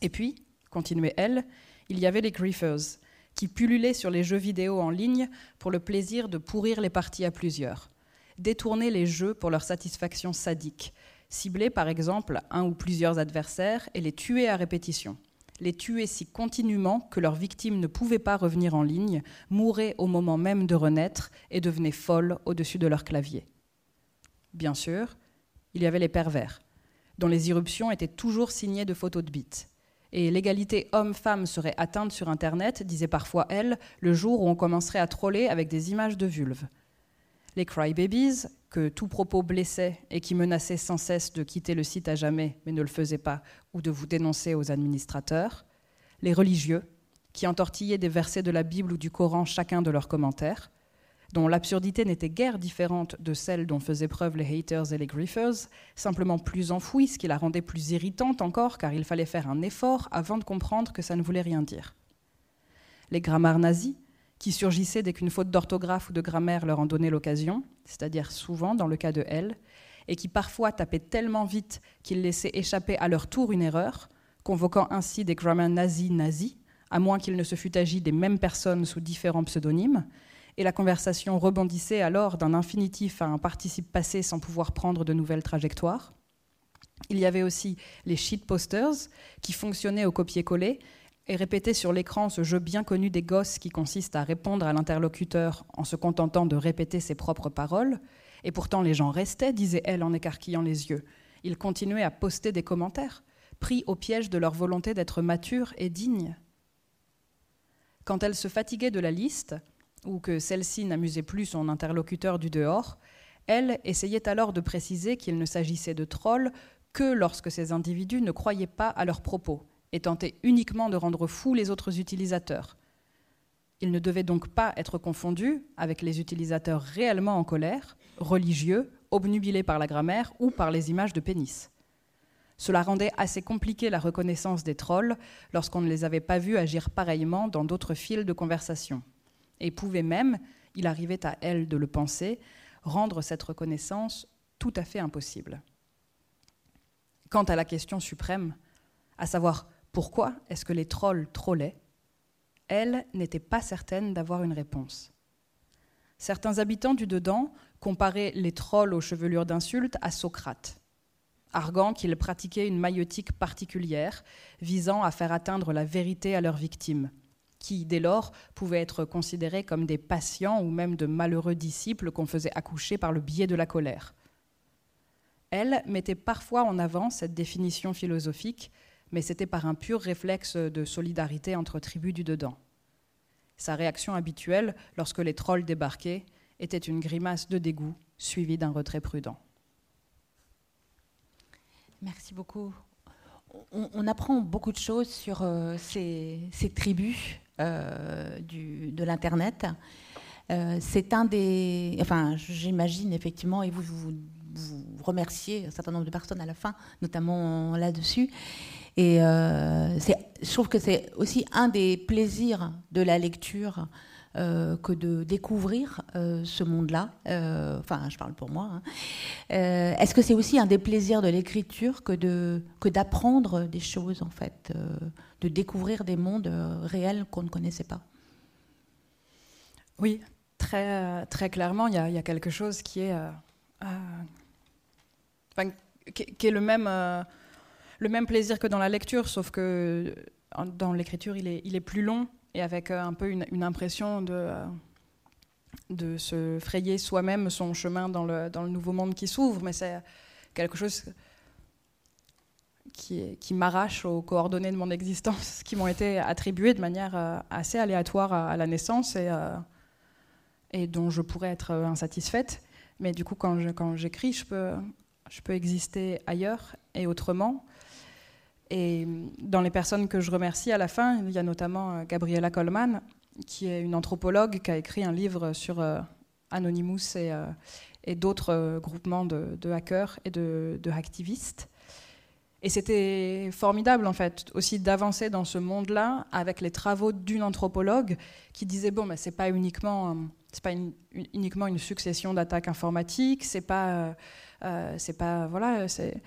Et puis, continuait elle, il y avait les griefers, qui pullulaient sur les jeux vidéo en ligne pour le plaisir de pourrir les parties à plusieurs, détourner les jeux pour leur satisfaction sadique, cibler par exemple un ou plusieurs adversaires et les tuer à répétition, les tuer si continuellement que leurs victimes ne pouvaient pas revenir en ligne, mouraient au moment même de renaître et devenaient folles au-dessus de leur clavier. Bien sûr, il y avait les pervers, dont les irruptions étaient toujours signées de photos de bites et l'égalité homme-femme serait atteinte sur Internet, disait parfois elle, le jour où on commencerait à troller avec des images de vulves. Les crybabies, que tout propos blessait et qui menaçaient sans cesse de quitter le site à jamais, mais ne le faisaient pas, ou de vous dénoncer aux administrateurs. Les religieux, qui entortillaient des versets de la Bible ou du Coran chacun de leurs commentaires dont l'absurdité n'était guère différente de celle dont faisaient preuve les haters et les griefers, simplement plus enfouie, ce qui la rendait plus irritante encore, car il fallait faire un effort avant de comprendre que ça ne voulait rien dire. Les grammaires nazis, qui surgissaient dès qu'une faute d'orthographe ou de grammaire leur en donnait l'occasion, c'est-à-dire souvent dans le cas de elle, et qui parfois tapaient tellement vite qu'ils laissaient échapper à leur tour une erreur, convoquant ainsi des grammaires nazis nazis, à moins qu'il ne se fût agi des mêmes personnes sous différents pseudonymes, et la conversation rebondissait alors d'un infinitif à un participe passé sans pouvoir prendre de nouvelles trajectoires. Il y avait aussi les sheet posters qui fonctionnaient au copier-coller et répétaient sur l'écran ce jeu bien connu des gosses qui consiste à répondre à l'interlocuteur en se contentant de répéter ses propres paroles. Et pourtant les gens restaient, disait elle en écarquillant les yeux. Ils continuaient à poster des commentaires, pris au piège de leur volonté d'être matures et dignes. Quand elle se fatiguait de la liste, ou que celle-ci n'amusait plus son interlocuteur du dehors, elle essayait alors de préciser qu'il ne s'agissait de trolls que lorsque ces individus ne croyaient pas à leurs propos et tentaient uniquement de rendre fous les autres utilisateurs. Ils ne devaient donc pas être confondus avec les utilisateurs réellement en colère, religieux, obnubilés par la grammaire ou par les images de pénis. Cela rendait assez compliqué la reconnaissance des trolls lorsqu'on ne les avait pas vus agir pareillement dans d'autres fils de conversation et pouvait même, il arrivait à elle de le penser, rendre cette reconnaissance tout à fait impossible. Quant à la question suprême, à savoir pourquoi est-ce que les trolls trollaient, elle n'était pas certaine d'avoir une réponse. Certains habitants du dedans comparaient les trolls aux chevelures d'insultes à Socrate, arguant qu'ils pratiquaient une maïotique particulière visant à faire atteindre la vérité à leurs victimes, qui, dès lors, pouvaient être considérés comme des patients ou même de malheureux disciples qu'on faisait accoucher par le biais de la colère. Elle mettait parfois en avant cette définition philosophique, mais c'était par un pur réflexe de solidarité entre tribus du dedans. Sa réaction habituelle lorsque les trolls débarquaient était une grimace de dégoût suivie d'un retrait prudent. Merci beaucoup. On, apprend beaucoup de choses sur euh, ces, tribus euh, de l'Internet. Euh, c'est un des. Enfin, j'imagine effectivement, et vous, vous, vous, remerciez un certain nombre de personnes à la fin, notamment là-dessus. Et je trouve que c'est aussi un des plaisirs de la lecture euh, que de découvrir euh, ce monde-là. Euh, enfin, je parle pour moi. Hein. Est-ce que c'est aussi un des plaisirs de l'écriture que de que d'apprendre des choses en fait, de découvrir des mondes réels qu'on ne connaissait pas? Oui, très très clairement, il y, y, a quelque chose qui est qui, est le même le même plaisir que dans la lecture, sauf que dans l'écriture, il est, plus long et avec euh, un peu une, impression de, euh, de se frayer soi-même son chemin dans le, nouveau monde qui s'ouvre. Mais c'est quelque chose qui, m'arrache aux coordonnées de mon existence, <laughs> qui m'ont été attribuées de manière euh, assez aléatoire à, la naissance et, dont je pourrais être insatisfaite. Mais du coup, quand j'écris, je peux exister ailleurs et autrement. Et dans les personnes que je remercie à la fin, il y a notamment euh, Gabriella Coleman, qui est une anthropologue qui a écrit un livre sur euh, Anonymous et, euh, d'autres groupements de, hackers et de, de activistes. Et c'était formidable, en fait, aussi d'avancer dans ce monde-là avec les travaux d'une anthropologue qui disait bon, mais c'est pas uniquement, c'est pas uniquement une succession d'attaques informatiques, c'est pas, c'est pas, voilà, c'est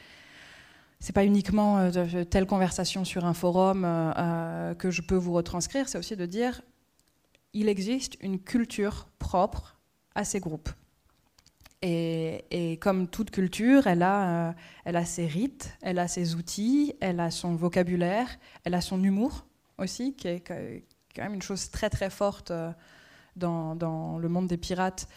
c'est pas uniquement euh, telle conversation sur un forum euh, euh, que je peux vous retranscrire, c'est aussi de dire il existe une culture propre à ces groupes. Et, comme toute culture, elle a, ses rites, elle a ses outils, elle a son vocabulaire, elle a son humour aussi, qui est quand même une chose très très forte dans, le monde des pirates.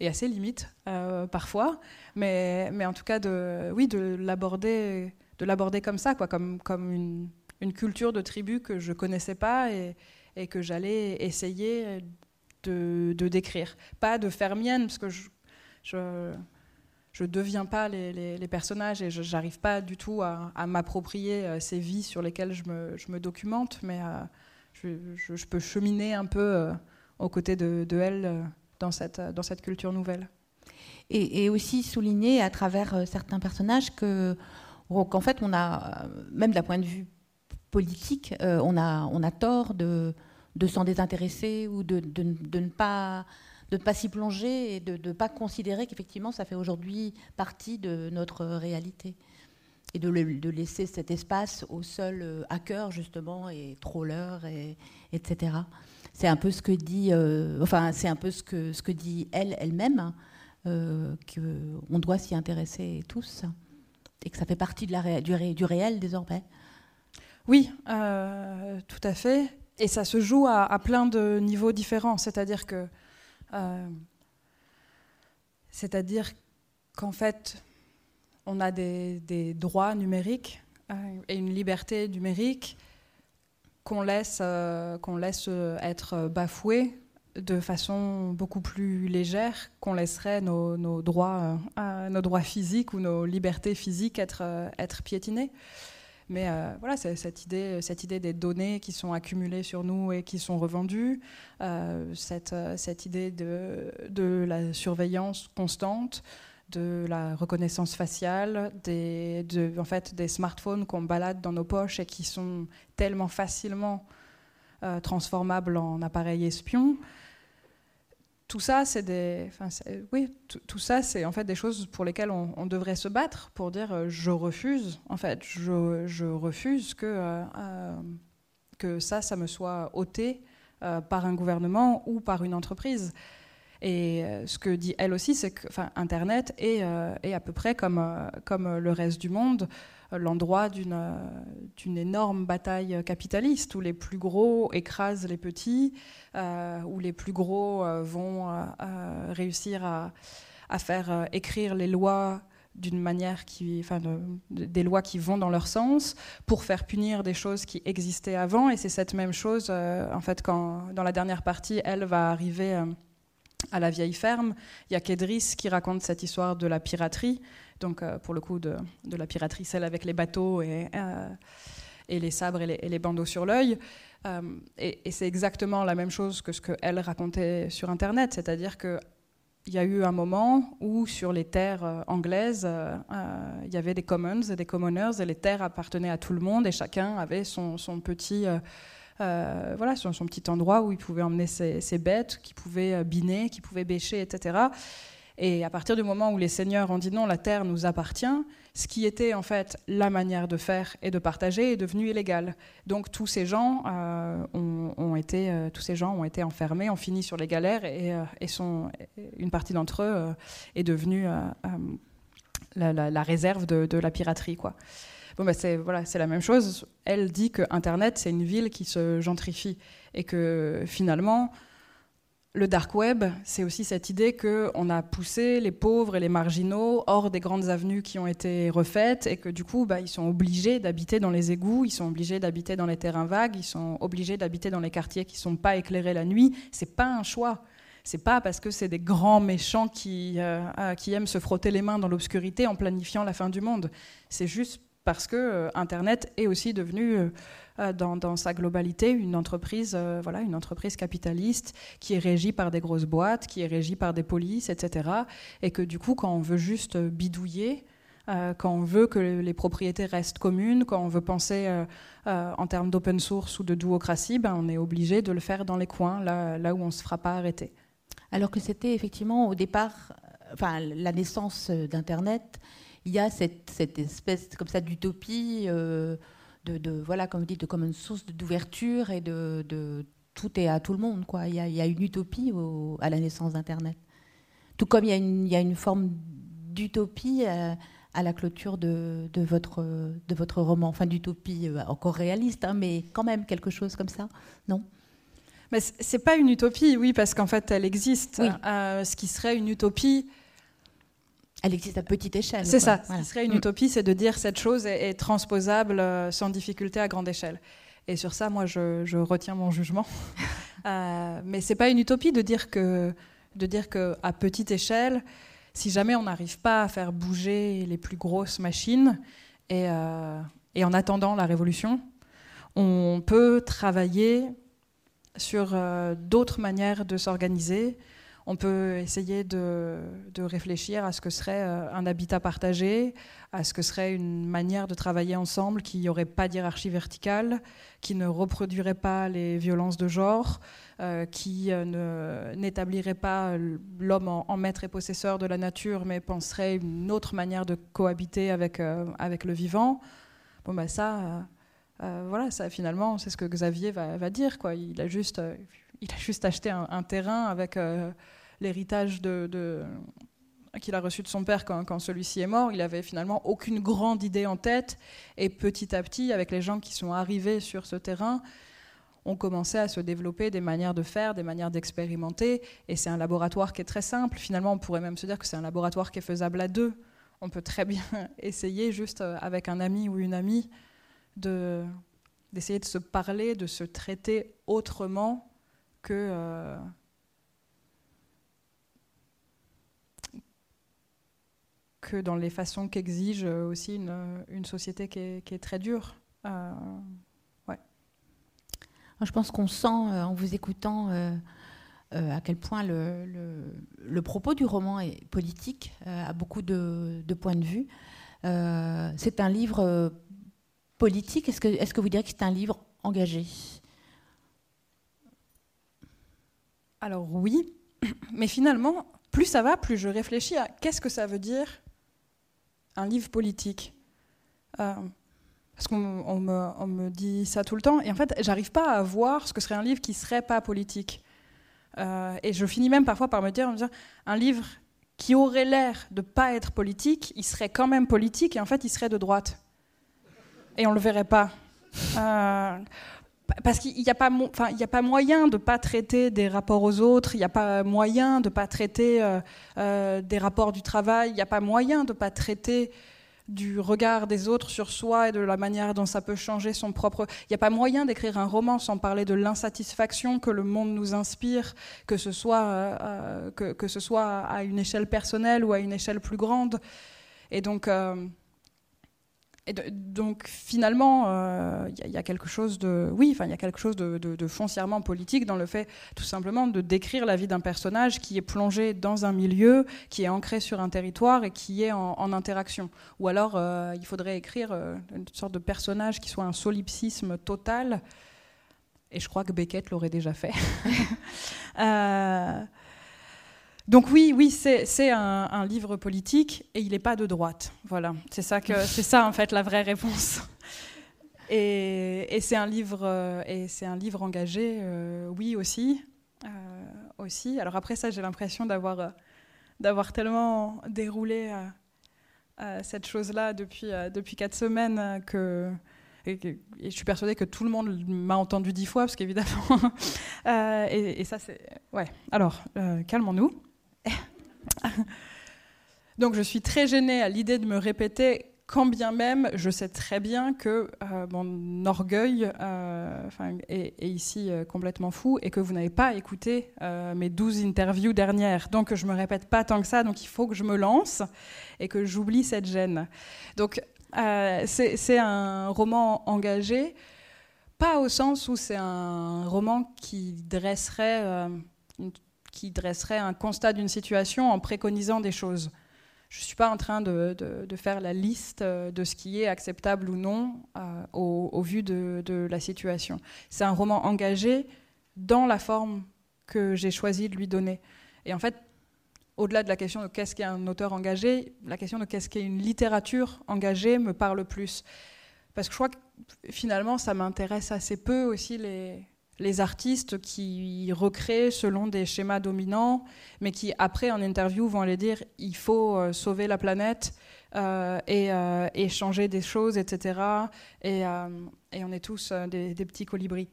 Et assez limite euh, parfois, mais, mais en tout cas de, oui, de l'aborder, de l'aborder comme ça, quoi, comme, comme une, une, culture de tribu que je connaissais pas et, et que j'allais essayer de, de, décrire, pas de faire mienne, parce que je, je je deviens pas les, les, personnages et je n'arrive pas du tout à, à m'approprier euh, ces vies sur lesquelles je me, je me documente, mais euh, je, je, peux cheminer un peu aux côtés de, de elle dans cette, dans cette culture nouvelle. Et, aussi souligner à travers euh, certains personnages que qu'en fait on a, euh, même d'un point de vue politique, euh, on, a, on a tort de, de s'en désintéresser ou de, de, de ne pas de pas s'y plonger et de ne pas considérer qu'effectivement ça fait aujourd'hui partie de notre réalité et de, de, laisser cet espace aux seuls hackers justement et trollers et etc. C'est un peu ce que dit, euh, enfin, c'est un peu ce que, ce que dit elle elle-même, hein, euh, qu'on doit s'y intéresser tous et que ça fait partie du, réel désormais. Oui, euh, tout à fait. Et ça se joue à, plein de niveaux différents. C'est-à-dire que, c'est-à-dire qu'en fait, on a des droits numériques et une liberté numérique qu'on laisse, euh, laisse euh, être bafoué de façon beaucoup plus légère qu'on laisserait nos, droits, euh, nos droits physiques ou nos libertés physiques être, être piétinés. Mais voilà, cette idée, cette idée des données qui sont accumulées sur nous et qui sont revendues, cette, cette idée de, de la surveillance constante, de la reconnaissance faciale, des, de, en fait, des smartphones qu'on balade dans nos poches et qui sont tellement facilement euh, transformables en appareils espions. Tout ça, c'est des, oui, tout ça, c'est en fait des choses pour lesquelles on, devrait se battre pour dire euh, je refuse, en fait, je, refuse que euh, que ça, ça me soit ôté par un gouvernement ou par une entreprise. Et euh, ce que dit elle aussi, c'est que Internet est, euh, est, à peu près comme, euh, le reste du monde, l'endroit d'une énorme bataille capitaliste où les plus gros écrasent les petits, où les plus gros vont réussir à, faire écrire les lois d'une manière qui, des lois qui vont dans leur sens pour faire punir des choses qui existaient avant. Et c'est cette même chose, en fait, quand dans la dernière partie, elle va arriver à la vieille ferme. Il y a Kedris qui raconte cette histoire de la piraterie. Donc, euh, pour le coup, de, la piraterie, celle avec les bateaux et, et les sabres et les, bandeaux sur l'œil. et, et c'est exactement la même chose que ce qu'elle racontait sur Internet, c'est-à-dire que il y a eu un moment où sur les terres euh, anglaises, euh, euh, il y avait des commons et des commoners, et les terres appartenaient à tout le monde, et chacun avait son, petit, voilà, son, petit endroit où il pouvait emmener ses, bêtes, qui pouvait biner, qui pouvait bêcher, etc. Et à partir du moment où les seigneurs ont dit non, la terre nous appartient, ce qui était en fait la manière de faire et de partager est devenu illégal. Donc tous ces gens euh, ont, été, euh, tous ces gens ont été enfermés, ont fini sur les galères et, euh, sont, une partie d'entre eux est devenue la, réserve de, la piraterie, quoi. Bon, bah c'est voilà, la même chose. Elle dit que Internet c'est une ville qui se gentrifie et que finalement le dark web, c'est aussi cette idée qu'on a poussé les pauvres et les marginaux hors des grandes avenues qui ont été refaites et que du coup, bah, ils sont obligés d'habiter dans les égouts, ils sont obligés d'habiter dans les terrains vagues, ils sont obligés d'habiter dans les quartiers qui ne sont pas éclairés la nuit. C'est pas un choix. C'est pas parce que c'est des grands méchants qui, euh, euh, qui aiment se frotter les mains dans l'obscurité en planifiant la fin du monde. C'est juste parce que euh, Internet est aussi devenu euh, dans, sa globalité une entreprise, euh, voilà, une entreprise capitaliste qui est régie par des grosses boîtes, qui est régie par des polices, etc. Et que du coup, quand on veut juste bidouiller, euh, quand on veut que les propriétés restent communes, quand on veut penser en termes d'open source ou de duocratie, ben, on est obligé de le faire dans les coins, là, là où on ne se fera pas arrêter. Alors que c'était effectivement au départ, enfin, la naissance d'Internet, il y a cette, cette espèce comme ça d'utopie de, voilà, comme vous dites, de common source, d'ouverture et de, tout est à tout le monde. Quoi. Il, y a, une utopie à la naissance d'Internet. Tout comme il y a une, il y a une forme d'utopie euh, à, la clôture de, de, votre, de votre roman. Enfin, d'utopie euh, encore réaliste, hein, mais quand même quelque chose comme ça, non? Mais c'est pas une utopie, oui, parce qu'en fait, elle existe. Euh, ce qui serait une utopie, elle existe à petite échelle. C'est ça. Ce serait une utopie, c'est de dire cette chose est, transposable euh, sans difficulté à grande échelle. Et sur ça, moi, je, retiens mon jugement. <laughs> euh, mais c'est pas une utopie de dire que de dire que à petite échelle, si jamais on n'arrive pas à faire bouger les plus grosses machines, et, euh, et en attendant la révolution, on peut travailler sur euh, d'autres manières de s'organiser, on peut essayer de, réfléchir à ce que serait euh, un habitat partagé, à ce que serait une manière de travailler ensemble qui n'y aurait pas d'hierarchie verticale, qui ne reproduirait pas les violences de genre, euh, qui euh, n'établirait pas l'homme en, maître et possesseur de la nature, mais penserait une autre manière de cohabiter avec, avec le vivant. Bon, ben ça, voilà, ça finalement, c'est ce que Xavier va, dire. Quoi. Il, a juste, il a juste acheté un terrain avec l'héritage de, qu'il a reçu de son père quand, celui-ci est mort. Il avait finalement aucune grande idée en tête. Et petit à petit, avec les gens qui sont arrivés sur ce terrain, on commençait à se développer des manières de faire, des manières d'expérimenter. Et c'est un laboratoire qui est très simple. Finalement, on pourrait même se dire que c'est un laboratoire qui est faisable à deux. On peut très bien <laughs> essayer, juste euh, avec un ami ou une amie, d'essayer de se parler, de se traiter autrement que... Euh, que dans les façons qu'exige aussi une, une, société qui est, qui est très dure. Euh, ouais. Je pense qu'on sent euh, en vous écoutant à quel point le, le, propos du roman est politique, a beaucoup de, de, points de vue. c'est un livre politique. Est-ce que, vous diriez que c'est un livre engagé? Alors oui, <clears throat> mais finalement, plus ça va, plus je réfléchis à qu'est-ce que ça veut dire un livre politique. Euh, parce qu'on me, dit ça tout le temps, et en fait, j'arrive pas à voir ce que serait un livre qui serait pas politique. Euh, et je finis même parfois par me dire, un livre qui aurait l'air de pas être politique, il serait quand même politique, et en fait, il serait de droite. Et on le verrait pas. Euh, parce qu'il n'y a, pas, a pas moyen de ne pas traiter des rapports aux autres, il n'y a pas moyen de ne pas traiter euh, euh, des rapports du travail, il n'y a pas moyen de ne pas traiter du regard des autres sur soi et de la manière dont ça peut changer son propre... Il n'y a pas moyen d'écrire un roman sans parler de l'insatisfaction que le monde nous inspire, que ce, soit, que, que, ce soit à une échelle personnelle ou à une échelle plus grande. Et donc et donc finalement, il euh, y, a quelque chose de, oui, enfin il y a quelque chose de, foncièrement politique dans le fait, tout simplement, de décrire la vie d'un personnage qui est plongé dans un milieu, qui est ancré sur un territoire et qui est en, interaction. Ou alors, euh, il faudrait écrire euh, une sorte de personnage qui soit un solipsisme total. Et je crois que Beckett l'aurait déjà fait. <laughs> Donc oui, oui, c'est un, livre politique et il n'est pas de droite. Voilà, c'est ça que <laughs> c'est ça en fait la vraie réponse. Et, c'est un livre euh, et c'est un livre engagé, euh, oui aussi, euh, aussi. Alors après ça, j'ai l'impression d'avoir d'avoir tellement déroulé cette chose-là depuis depuis quatre semaines que et, je suis persuadée que tout le monde m'a entendu dix fois, parce qu'évidemment. <laughs> et, et, ça, c'est. Ouais. Alors, calmons-nous. <laughs> Donc je suis très gênée à l'idée de me répéter, quand bien même je sais très bien que euh, mon orgueil euh, est, ici euh, complètement fou et que vous n'avez pas écouté mes 12 interviews dernières. Donc je ne me répète pas tant que ça, donc il faut que je me lance et que j'oublie cette gêne. Donc c'est un roman engagé, pas au sens où c'est un roman qui dresserait une qui dresserait un constat d'une situation en préconisant des choses. Je ne suis pas en train de, faire la liste euh, de ce qui est acceptable ou non euh, au, vu de, la situation. C'est un roman engagé dans la forme que j'ai choisi de lui donner. Et en fait, au-delà de la question de qu'est-ce qu'est un auteur engagé, la question de qu'est-ce qu'est une littérature engagée me parle plus. Parce que je crois que finalement, ça m'intéresse assez peu aussi les, les artistes qui recréent selon des schémas dominants, mais qui après en interview vont aller dire il faut euh, sauver la planète euh, euh, et, changer des choses, etc. Et, on est tous des, petits colibris.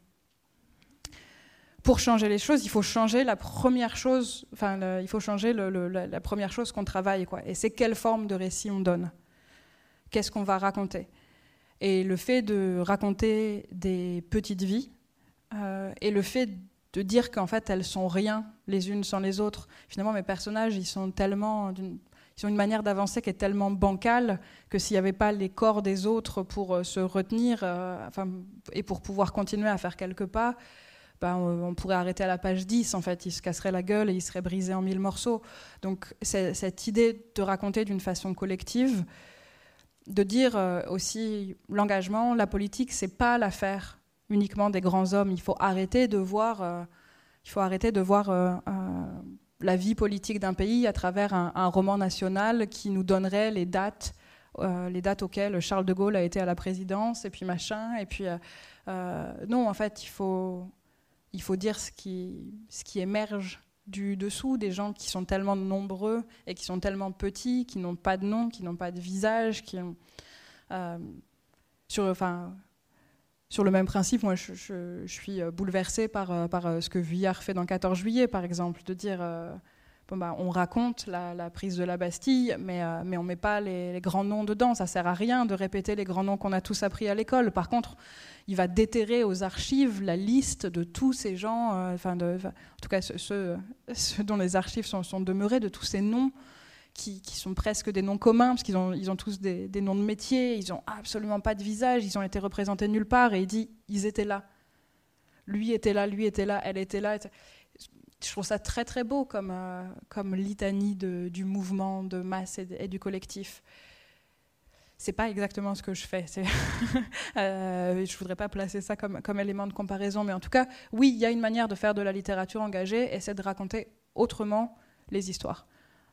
Pour changer les choses, il faut changer la première chose, enfin, il faut changer la première chose qu'on travaille, quoi. Et c'est quelle forme de récit on donne Qu'est-ce qu'on va raconter Et le fait de raconter des petites vies, euh, et le fait de dire qu'en fait elles sont rien les unes sans les autres. Finalement, mes personnages, ils sont tellement ils ont une manière d'avancer qui est tellement bancale que s'il n'y avait pas les corps des autres pour euh, se retenir euh, enfin, et pour pouvoir continuer à faire quelques pas, ben, on, pourrait arrêter à la page 10 en fait. Ils se casseraient la gueule et ils seraient brisés en mille morceaux. Donc cette idée de raconter d'une façon collective, de dire aussi l'engagement, la politique, c'est pas l'affaire uniquement des grands hommes. Il faut arrêter de voir, euh, il faut arrêter de voir euh, euh, la vie politique d'un pays à travers un, roman national qui nous donnerait les dates, les dates auxquelles Charles de Gaulle a été à la présidence et puis machin. Et puis non, en fait, il faut, il faut dire ce qui, ce qui émerge du dessous, des gens qui sont tellement nombreux et qui sont tellement petits, qui n'ont pas de nom, qui n'ont pas de visage, qui ont, sur, sur le même principe, moi, je, suis euh, bouleversée par, euh, par euh, ce que Vuillard fait dans 14 juillet, par exemple, de dire, bon, bah, on raconte la, prise de la Bastille, mais, mais on ne met pas les, grands noms dedans. Ça sert à rien de répéter les grands noms qu'on a tous appris à l'école. Par contre, il va déterrer aux archives la liste de tous ces gens, enfin, de, en tout cas ceux, dont les archives sont, sont demeurées, de tous ces noms qui, sont presque des noms communs, parce qu'ils ont, ils ont tous des, noms de métiers, ils n'ont absolument pas de visage, ils ont été représentés nulle part, et il dit, ils étaient là. Lui était là, lui était là, elle était là. Je trouve ça très très beau comme, euh, comme litanie du mouvement de masse et, du collectif. C'est pas exactement ce que je fais. <laughs> euh, je voudrais pas placer ça comme, comme élément de comparaison, mais en tout cas, oui, il y a une manière de faire de la littérature engagée, et c'est de raconter autrement les histoires.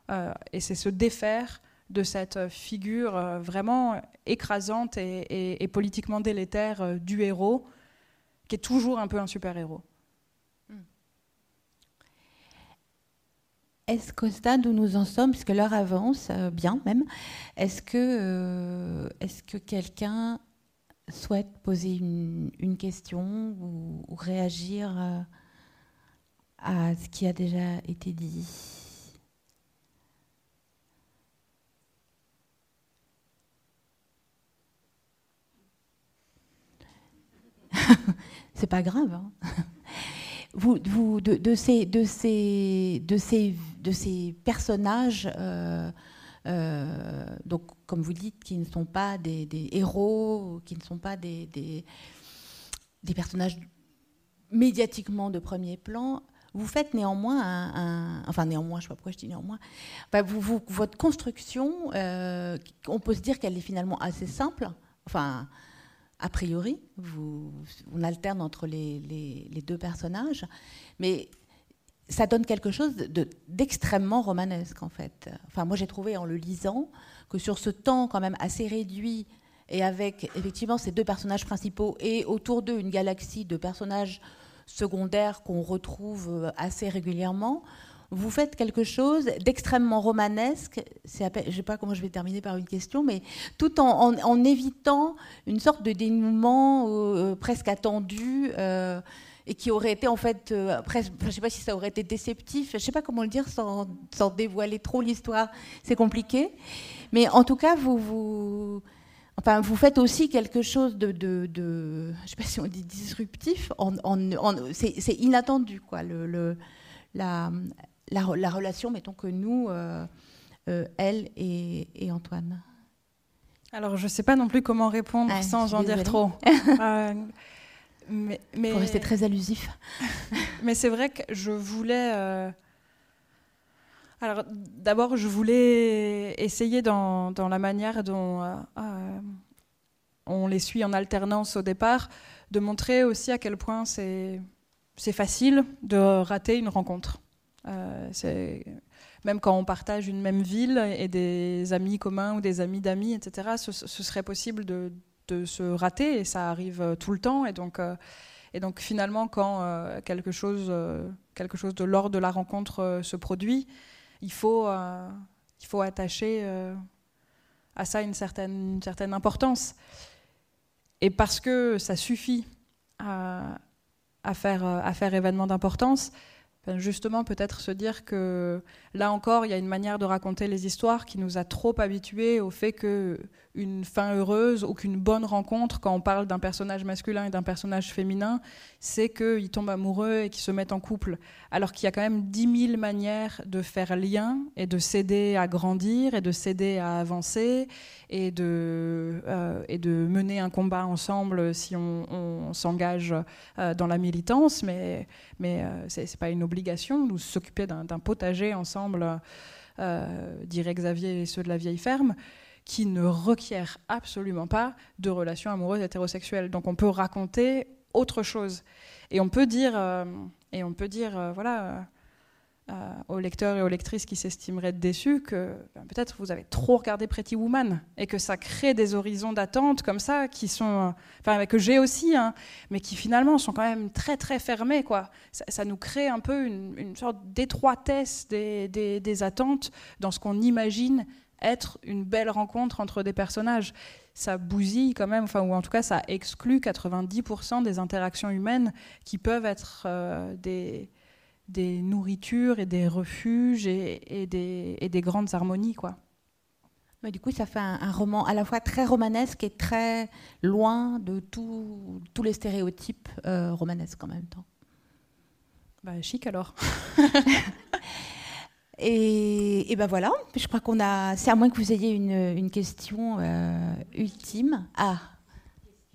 Euh, et c'est se défaire de cette figure euh, vraiment écrasante et, politiquement délétère euh, du héros, qui est toujours un peu un super-héros. Hmm. Est-ce qu'au stade où nous en sommes, puisque l'heure avance bien même, est-ce que, est que quelqu'un souhaite poser une, question ou, réagir euh, à ce qui a déjà été dit? <laughs> C'est pas grave. Hein. vous, de, ces, de, ces, de, ces, de ces personnages, euh, euh, donc, comme vous dites, qui ne sont pas des, héros, qui ne sont pas des, des, personnages médiatiquement de premier plan, vous faites néanmoins un, enfin néanmoins, je ne sais pas pourquoi je dis néanmoins, vous, vous, votre construction, euh, on peut se dire qu'elle est finalement assez simple, enfin a priori, on alterne entre les, les, deux personnages, mais ça donne quelque chose d'extrêmement romanesque en fait. Enfin, moi j'ai trouvé en le lisant que sur ce temps quand même assez réduit et avec effectivement ces deux personnages principaux et autour d'eux une galaxie de personnages secondaires qu'on retrouve euh, assez régulièrement, vous faites quelque chose d'extrêmement romanesque. je ne sais pas comment je vais terminer par une question, mais tout en, évitant une sorte de dénouement euh, presque attendu. Euh, et qui aurait été en fait, euh, je ne sais pas si ça aurait été déceptif, je ne sais pas comment le dire sans, dévoiler trop l'histoire, c'est compliqué. Mais en tout cas, vous, vous, enfin, vous faites aussi quelque chose de, de, de sais pas si on dit disruptif, c'est inattendu, quoi. La, relation, mettons que nous, euh, euh, elle et, Antoine. Alors, je ne sais pas non plus comment répondre sans en dire trop. <laughs> Mais, mais... Pour rester très allusif. <laughs> mais c'est vrai que je voulais. Euh, alors, d'abord, je voulais essayer dans, dans la manière dont euh, euh, on les suit en alternance au départ, de montrer aussi à quel point c'est facile de rater une rencontre. C'est même quand on partage une même ville et des amis communs ou des amis d'amis, etc., ce, serait possible de, se rater et ça arrive euh, tout le temps. Et donc, euh, finalement, quand euh, quelque, chose, de l'ordre de la rencontre se produit, il faut, attacher à ça une certaine, importance. Et parce que ça suffit à faire événement d'importance, justement peut-être se dire que là encore, il y a une manière de raconter les histoires qui nous a trop habitués au fait que une fin heureuse ou qu'une bonne rencontre, quand on parle d'un personnage masculin et d'un personnage féminin, c'est qu'ils tombent amoureux et qu'ils se mettent en couple. Alors qu'il y a quand même dix mille manières de faire lien et de s'aider à grandir et de s'aider à avancer et de, euh, de mener un combat ensemble si on, s'engage euh, dans la militance. Mais, euh, ce n'est pas une obligation. Nous s'occuper d'un potager ensemble, dirait Xavier et ceux de la vieille ferme qui ne requiert absolument pas de relations amoureuses hétérosexuelles. Donc on peut raconter autre chose. Et on peut dire, euh, et on peut dire euh, voilà, euh, aux lecteurs et aux lectrices qui s'estimeraient déçus que ben, peut-être vous avez trop regardé Pretty Woman et que ça crée des horizons d'attente comme ça qui sont, enfin que j'ai aussi, hein, mais qui finalement sont quand même très très fermés. Quoi. Ça, nous crée un peu une, sorte d'étroitesse des, des, des attentes dans ce qu'on imagine être une belle rencontre entre des personnages. Ça bousille quand même, enfin, ou en tout cas, ça exclut 90% des interactions humaines qui peuvent être euh, des, des nourritures et des refuges et, des, et des, grandes harmonies, quoi. Mais du coup, ça fait un, roman à la fois très romanesque et très loin de tous les stéréotypes euh, romanesques en même temps. Bah, chic alors. <laughs> Et, ben voilà, je crois qu'on a. C'est à moins que vous ayez une, une question euh, ultime. Ah,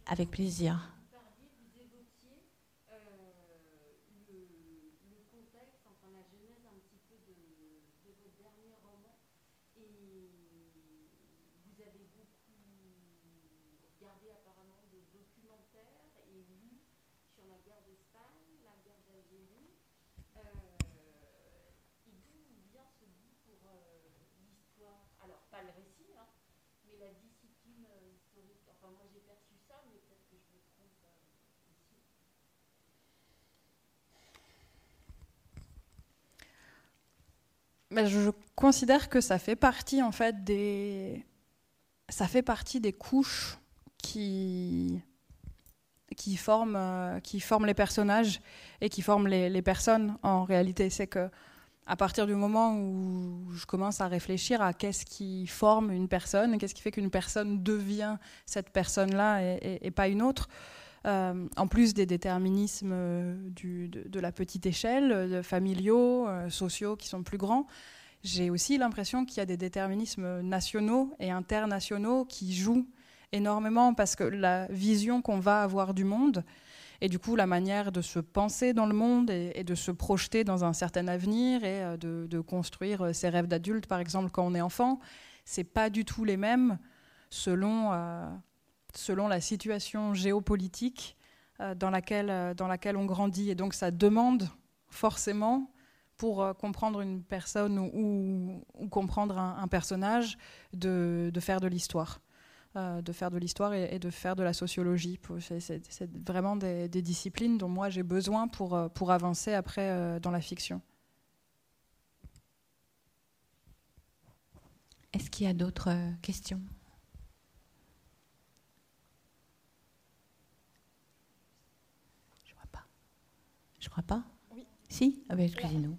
avec plaisir. Je considère que ça fait partie en fait des ça fait partie des couches qui, qui, forment, euh, qui forment les personnages et qui forment les, personnes en réalité. C'est que à partir du moment où je commence à réfléchir à qu'est-ce qui forme une personne, qu'est-ce qui fait qu'une personne devient cette personne-là et, pas une autre, euh, en plus des déterminismes euh, de, la petite échelle, de familiaux, euh, sociaux qui sont plus grands, j'ai aussi l'impression qu'il y a des déterminismes nationaux et internationaux qui jouent énormément parce que la vision qu'on va avoir du monde, et du coup, la manière de se penser dans le monde et, de se projeter dans un certain avenir et euh, de, construire euh, ses rêves d'adulte, par exemple, quand on est enfant, c'est pas du tout les mêmes selon, euh, selon la situation géopolitique dans, laquelle, dans laquelle on grandit. Et donc, ça demande forcément pour comprendre une personne ou, comprendre un, personnage, de, faire de l'histoire. Euh, de faire de l'histoire et, de faire de la sociologie. C'est vraiment des, disciplines dont moi j'ai besoin pour, euh, pour avancer après euh, dans la fiction. Est-ce qu'il y a d'autres questions Je crois pas. Je crois pas? Oui. Si? Ah ben, Excusez-nous.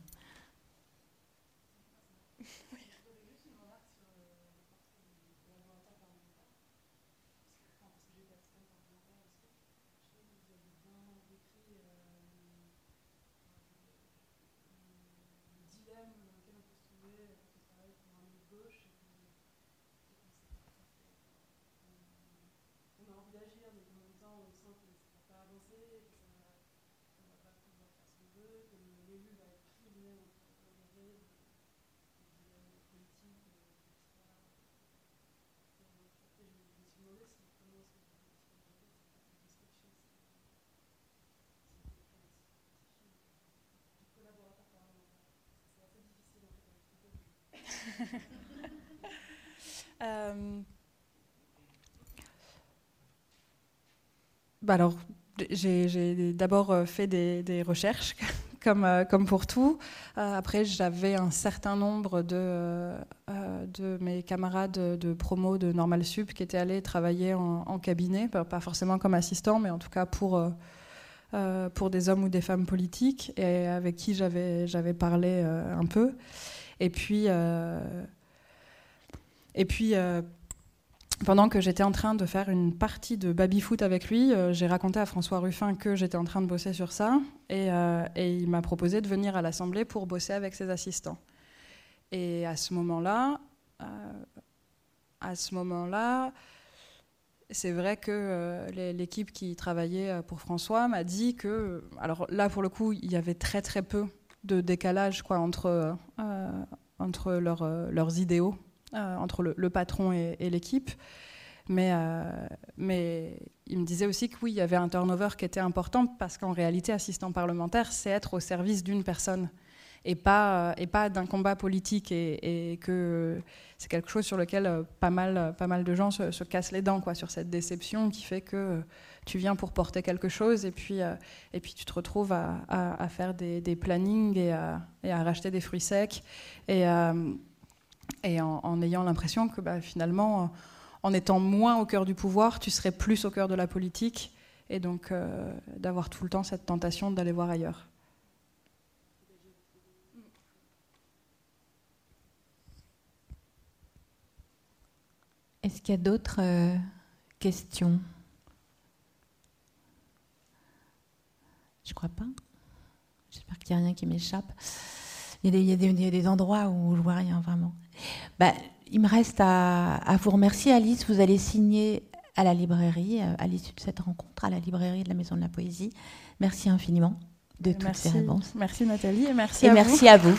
<laughs> Euh, bah alors, j'ai d'abord euh, fait des, recherches, <laughs> comme, euh, comme pour tout. après, j'avais un certain nombre de, mes camarades de promo de Normal Sup qui étaient allés travailler en, cabinet, pas forcément comme assistant, mais en tout cas pour des hommes ou des femmes politiques, et avec qui j'avais parlé un peu. Et puis, et puis, euh, pendant que j'étais en train de faire une partie de baby-foot avec lui, euh, j'ai raconté à François Ruffin que j'étais en train de bosser sur ça. Euh, et, il m'a proposé de venir à l'Assemblée pour bosser avec ses assistants. Et à ce moment-là, à ce moment-là, c'est vrai que l'équipe qui travaillait pour François m'a dit que, alors là pour le coup, il y avait très très peu de décalage quoi, entre, entre leurs idéaux euh, entre le, patron et, l'équipe. Mais, euh, mais il me disait aussi que oui, il y avait un turnover qui était important parce qu'en réalité, assistant parlementaire, c'est être au service d'une personne et pas, et pas d'un combat politique et, que c'est quelque chose sur lequel pas mal, pas mal de gens se, cassent les dents, quoi, sur cette déception qui fait que tu viens pour porter quelque chose et puis, euh, et puis tu te retrouves à, à, faire des, des plannings et à, et à, racheter des fruits secs. Et, et en, ayant l'impression que bah, finalement, en étant moins au cœur du pouvoir, tu serais plus au cœur de la politique, et donc euh, d'avoir tout le temps cette tentation d'aller voir ailleurs. Est-ce qu'il y a d'autres euh, questions? Je crois pas. J'espère qu'il n'y a rien qui m'échappe. Il, il, il y, a des endroits où je vois rien vraiment. Bah, il me reste à, vous remercier, Alice. Vous allez signer à la librairie, euh, à l'issue de cette rencontre, à la librairie de la Maison de la Poésie. Merci infiniment de toutes ces réponses. Merci Nathalie et merci et à merci à vous.